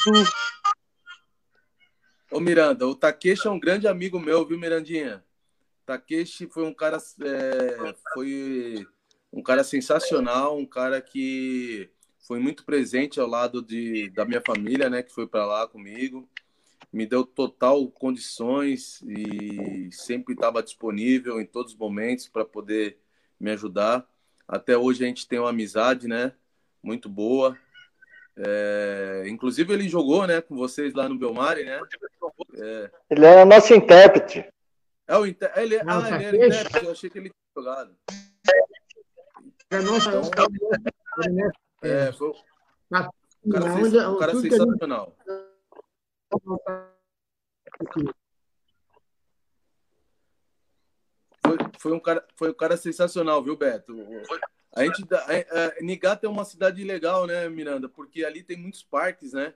Ô Miranda, o Takeshi é um grande amigo meu, viu, Mirandinha? Takeshi foi um cara, é, foi um cara sensacional, um cara que foi muito presente ao lado de, da minha família, né, que foi para lá comigo. Me deu total condições e sempre estava disponível em todos os momentos para poder me ajudar. Até hoje a gente tem uma amizade, né, muito boa. É, inclusive ele jogou, né, com vocês lá no Belmari, né? É... Ele é nosso intérprete. É o inter... ele... Não, ah, ele era intérprete, eu achei que ele tinha jogado. É nosso, então, é, foi um cara, onde, um cara sensacional. Foi, foi, um cara, foi um cara sensacional, viu, Beto? A gente, a, a, Niigata é uma cidade legal, né, Miranda? Porque ali tem muitos parques, né?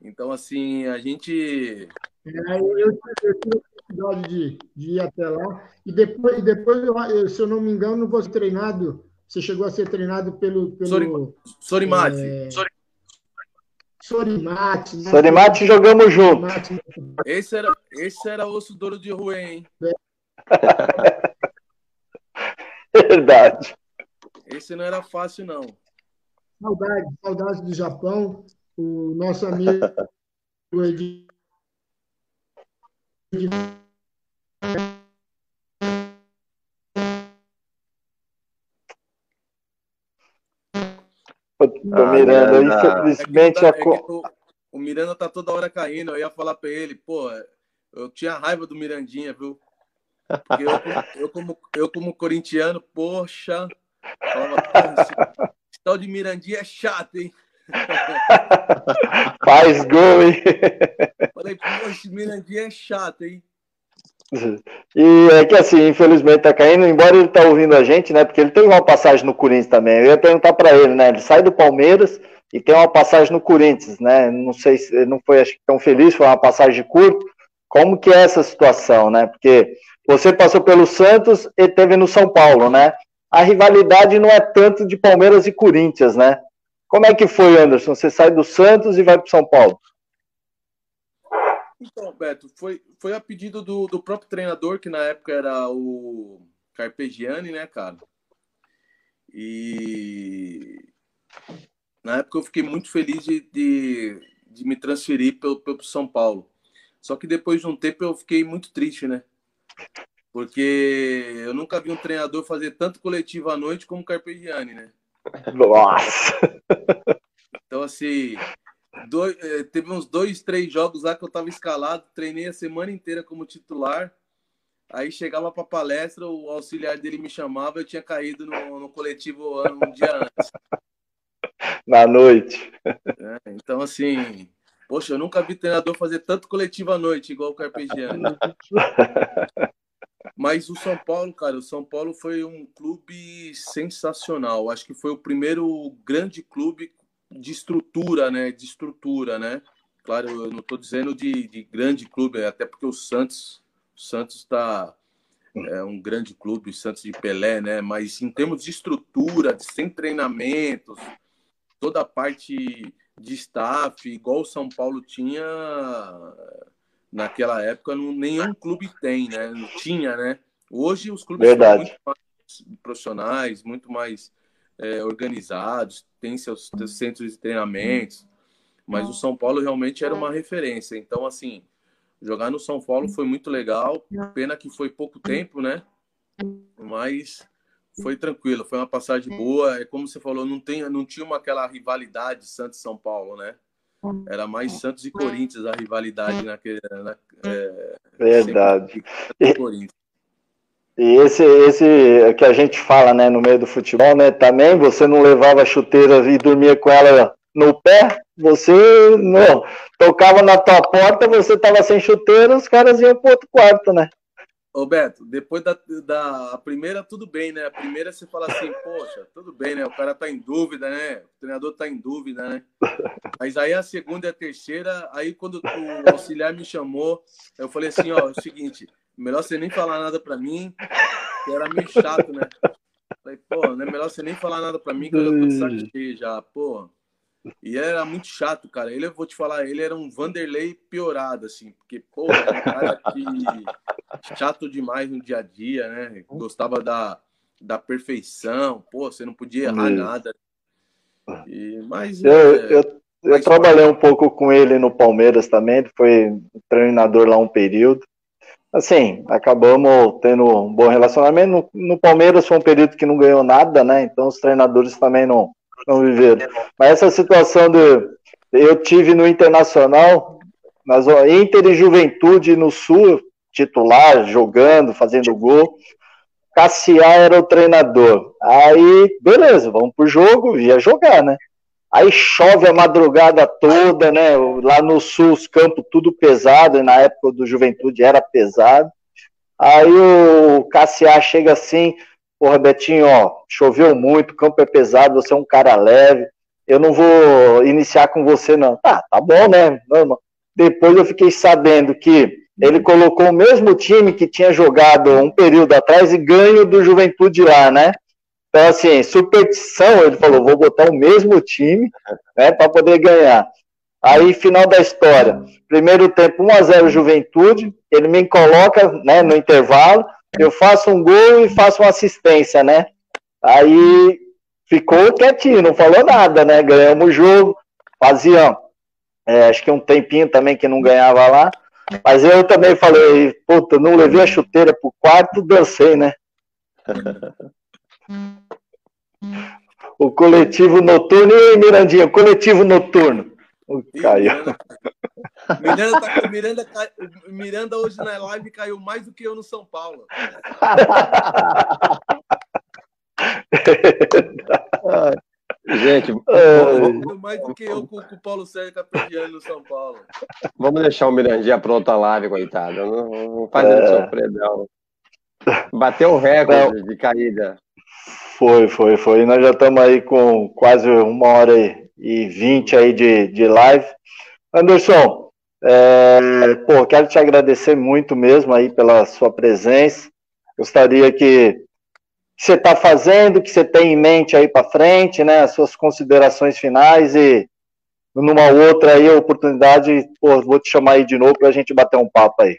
Então, assim, a gente. É, eu, eu, a oportunidade de, de ir até lá. E depois, depois eu, se eu não me engano, ser treinado você chegou a ser treinado pelo. pelo Sorimate. É... Sorimate. Né? Sorimate jogamos junto. Esse era, esse era osso duro de rua, hein? Verdade. Esse não era fácil, não. Saudade, saudade do Japão. O nosso amigo Ah, Miranda, infelizmente. É tá, é o, o, Miranda tá toda hora caindo. Eu ia falar para ele, pô, eu tinha raiva do Mirandinha, viu? Porque eu, eu, como, eu, como corintiano, poxa, falava, esse tal de Mirandinha é chato, hein? Faz gol, hein? Falei, esse Mirandinha é chato, hein? E é que assim, infelizmente tá caindo, embora ele tá ouvindo a gente, né? Porque ele tem uma passagem no Corinthians também. Eu ia perguntar para ele, né? Ele sai do Palmeiras e tem uma passagem no Corinthians, né? Não sei se não foi acho que tão feliz, foi uma passagem curta. Como que é essa situação, né? Porque você passou pelo Santos e teve no São Paulo, né? A rivalidade não é tanto de Palmeiras e Corinthians, né? Como é que foi, Anderson? Você sai do Santos e vai para São Paulo? Então, Beto, foi, foi a pedido do, do próprio treinador, que na época era o Carpegiani, né, cara? E na época eu fiquei muito feliz de, de, de me transferir para o São Paulo. Só que depois de um tempo eu fiquei muito triste, né? Porque eu nunca vi um treinador fazer tanto coletivo à noite como o Carpegiani, né? Nossa! Então, assim, dois, eh, teve uns dois, três jogos lá que eu tava escalado, treinei a semana inteira como titular. Aí chegava para palestra, o auxiliar dele me chamava, eu tinha caído no, no coletivo um dia antes. Na noite. É, então, assim, poxa, eu nunca vi treinador fazer tanto coletivo à noite, igual o Carpegiani. Mas o São Paulo, cara, o São Paulo foi um clube sensacional. Acho que foi o primeiro grande clube de estrutura, né? De estrutura, né? Claro, eu não estou dizendo de, de, grande clube, até porque o Santos, o Santos está é um grande clube, o Santos de Pelé, né? Mas em termos de estrutura, de sem treinamentos, toda a parte de staff, igual o São Paulo tinha naquela época, não, nenhum clube tem, né? Não tinha, né? Hoje os clubes Verdade. são muito mais profissionais, muito mais é, organizados, tem seus, seus, centros de treinamentos, mas o São Paulo realmente era uma referência. Então, assim, jogar no São Paulo foi muito legal. Pena que foi pouco tempo, né? Mas foi tranquilo, foi uma passagem boa. É como você falou, não, tem, não tinha uma, aquela rivalidade Santos-São Paulo, né? era mais Santos e Corinthians a rivalidade naquele. Na, é, Verdade. E, e esse, esse que a gente fala, né, no meio do futebol, né, também você não levava chuteira e dormia com ela no pé, você não tocava na tua porta, você estava sem chuteira, os caras iam pro outro quarto, né? Ô Beto, depois da, da primeira, tudo bem, né? A primeira você fala assim, poxa, tudo bem, né? O cara tá em dúvida, né? O treinador tá em dúvida, né? Mas aí a segunda e a terceira, aí quando o auxiliar me chamou, eu falei assim, ó, é o seguinte, melhor você nem falar nada pra mim, que era meio chato, né? Falei, pô, não é melhor você nem falar nada pra mim, que eu já tô de saco cheio já, pô. E era muito chato, cara. Ele, eu vou te falar, ele era um Vanderlei piorado, assim, porque, pô, era um cara que chato demais no dia a dia, né? Gostava da, da perfeição, pô, você não podia errar Isso. nada. E, mas, eu, é, eu, eu trabalhei um pouco com ele no Palmeiras também, ele foi treinador lá um período. Assim, acabamos tendo um bom relacionamento. No, no Palmeiras foi um período que não ganhou nada, né? Então os treinadores também não não viveram. Mas essa situação de eu tive no Internacional, nas Inter e Juventude no Sul, titular, jogando, fazendo gol. Cassiá era o treinador. Aí, beleza, vamos pro jogo, ia jogar, né? Aí chove a madrugada toda, né? Lá no sul, os campos tudo pesado, e na época do Juventude era pesado. Aí o Cassiá chega assim, Porra, Betinho, ó, choveu muito, o campo é pesado, você é um cara leve, eu não vou iniciar com você, não. Tá, tá bom, né? Depois eu fiquei sabendo que ele colocou o mesmo time que tinha jogado um período atrás e ganho do Juventude lá, né? Então, assim, superstição, ele falou, vou botar o mesmo time, né, para poder ganhar. Aí, final da história, primeiro tempo 1 a 0 Juventude, ele me coloca, né, no intervalo, eu faço um gol e faço uma assistência, né? Aí ficou quietinho, não falou nada, né? Ganhamos o jogo, fazia é, acho que um tempinho também que não ganhava lá. Mas eu também falei, puta, não levei a chuteira pro quarto, dancei, né? o coletivo noturno e Mirandinha, coletivo noturno. Caiu. Miranda, tá, Miranda, Miranda hoje na live caiu mais do que eu no São Paulo. Gente, mais do que eu com, com o Paulo Sérgio Capediano no São Paulo. Vamos deixar o Mirandinha pronto a live, coitado. Não, não faz ele é. sofrer, não. Bateu o recorde não. de caída. Foi, foi, foi. Nós já estamos aí com quase uma hora e vinte aí de, de live. Anderson, é, pô, quero te agradecer muito mesmo aí pela sua presença. Gostaria que, que você está fazendo, que você tem em mente aí para frente, né? As suas considerações finais e numa outra aí oportunidade, pô, vou te chamar aí de novo para a gente bater um papo aí.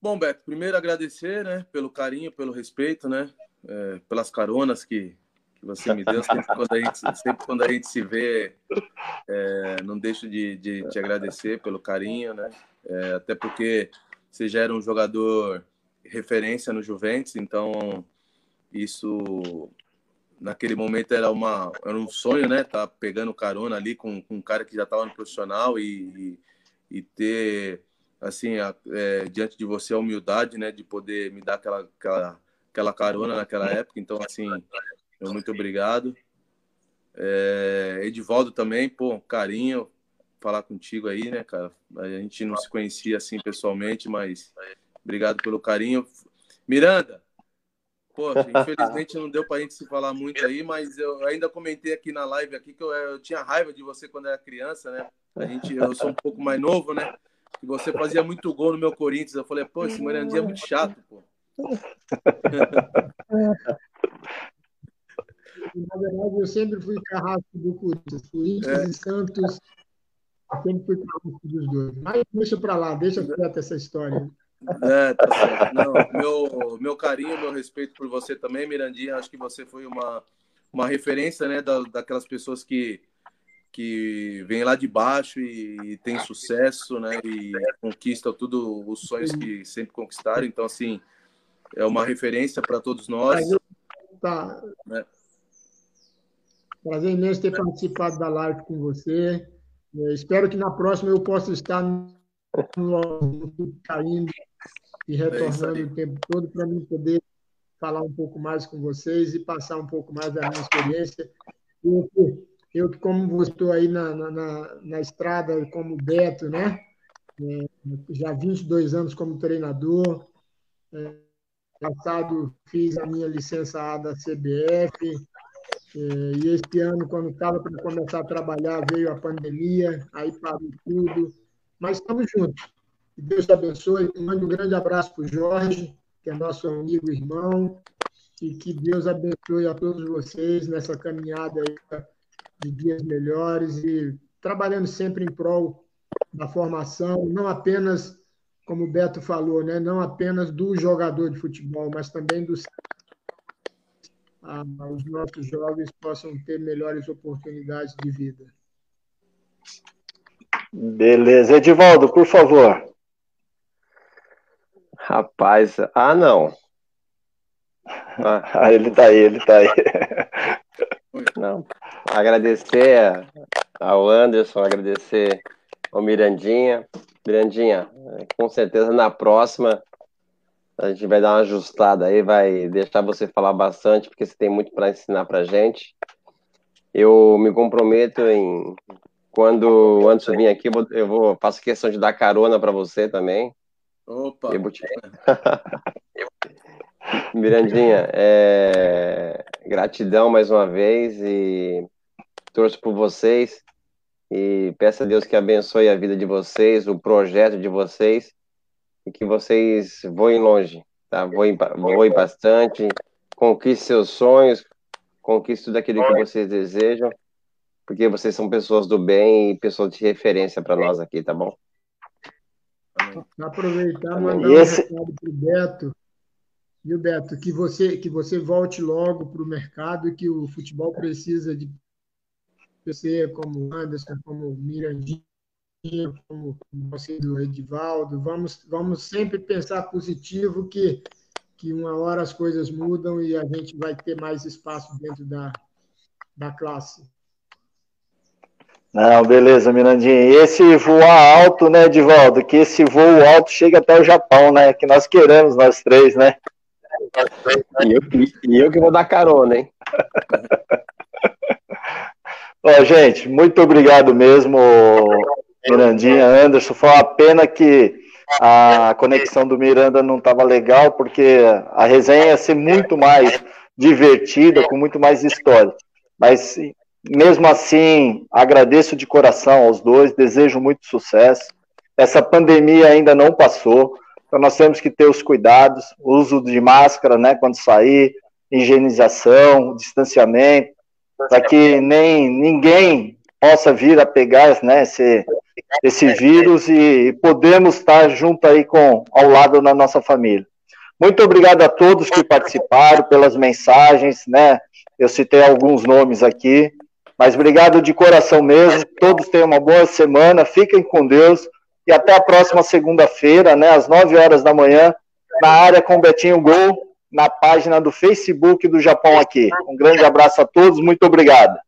Bom, Beto, primeiro agradecer, né, pelo carinho, pelo respeito, né, é, pelas caronas que, que você me deu. Sempre quando a gente, sempre quando a gente se vê, é, não deixo de, de, te agradecer pelo carinho, né? É, até porque você já era um jogador referência no Juventus, então isso naquele momento era uma era um sonho, né? Tá pegando carona ali com, com um cara que já estava no profissional e, e, e ter assim a, é, diante de você a humildade, né? De poder me dar aquela, aquela aquela carona naquela época. Então assim muito obrigado. É, Edivaldo também, pô, carinho falar contigo aí, né, cara? A gente não se conhecia assim pessoalmente, mas obrigado pelo carinho. Miranda, pô, infelizmente não deu pra gente se falar muito aí, mas eu ainda comentei aqui na live aqui que eu, eu tinha raiva de você quando era criança, né? A gente, eu sou um pouco mais novo, né? Que você fazia muito gol no meu Corinthians. Eu falei, pô, esse Mirandinha é muito chato, pô. Na verdade, eu sempre fui carrasco do Corinthians. Corinthians é. e Santos, sempre fui carrasco dos dois. Mas deixa para lá, deixa quieto essa história. É, tá certo. Não, meu, meu carinho, meu respeito por você também, Mirandinha. Acho que você foi uma, uma referência, né, da, daquelas pessoas que, que vêm lá de baixo e, e tem sucesso, né, e conquistam tudo os sonhos que sempre conquistaram. Então, assim, é uma referência para todos nós. Tá. Né? Prazer imenso ter participado da live com você. É, espero que na próxima eu possa estar no, no caindo e é retornando é o tempo todo para mim poder falar um pouco mais com vocês e passar um pouco mais da minha experiência. Eu, eu como estou aí na, na, na, estrada como Beto, né? É, já 22 anos como treinador. É, passado fiz a minha licença A da CBF. É, e este ano, quando estava para começar a trabalhar, veio a pandemia, aí parou tudo. Mas estamos juntos. Deus te abençoe. Mande um grande abraço para o Jorge, que é nosso amigo e irmão. E que Deus abençoe a todos vocês nessa caminhada de dias melhores e trabalhando sempre em prol da formação, não apenas, como o Beto falou, né, não apenas do jogador de futebol, mas também dos ah, os nossos jovens possam ter melhores oportunidades de vida. Beleza. Edivaldo, por favor. Rapaz, ah, não. Ah, ele tá aí, ele tá aí. Não. Agradecer ao Anderson, agradecer ao Mirandinha. Mirandinha, com certeza na próxima a gente vai dar uma ajustada aí, vai deixar você falar bastante, porque você tem muito para ensinar para gente. Eu me comprometo em quando o Anderson vir aqui, eu vou faço questão de dar carona para você também. Opa! Eu te... Mirandinha, é... gratidão mais uma vez e torço por vocês e peço a Deus que abençoe a vida de vocês, o projeto de vocês e que vocês voem longe, tá? Voem, voem bastante, conquiste seus sonhos, conquiste tudo aquilo que vocês desejam, porque vocês são pessoas do bem e pessoas de referência para nós aqui, tá bom? Aproveitar e mandar um esse... recado para o Beto, viu, Beto? Que você, que você volte logo para o mercado e que o futebol precisa de você, como Anderson, como Mirandinha, como você do Edivaldo. Vamos, vamos sempre pensar positivo que, que uma hora as coisas mudam e a gente vai ter mais espaço dentro da, da classe. Não, beleza, Mirandinha. E esse voar alto, né, Edivaldo? Que esse voo alto chega até o Japão, né? Que nós queremos, nós três, né? E eu, e eu que vou dar carona, hein? Ó, gente, muito obrigado mesmo, Mirandinha, Anderson. Foi uma pena que a conexão do Miranda não estava legal, porque a resenha ia ser muito mais divertida, com muito mais história. Mas, mesmo assim, agradeço de coração aos dois, desejo muito sucesso. Essa pandemia ainda não passou. Então nós temos que ter os cuidados, uso de máscara, né, quando sair, higienização, distanciamento, para que nem ninguém possa vir a pegar, né, esse, esse vírus e podemos estar junto aí com ao lado da nossa família. Muito obrigado a todos que participaram pelas mensagens, né? Eu citei alguns nomes aqui, mas obrigado de coração mesmo. Todos tenham uma boa semana, fiquem com Deus e até a próxima segunda-feira, né, às 9 horas da manhã, na área com Betinho Gol, na página do Facebook do Japão aqui. Um grande abraço a todos, muito obrigado.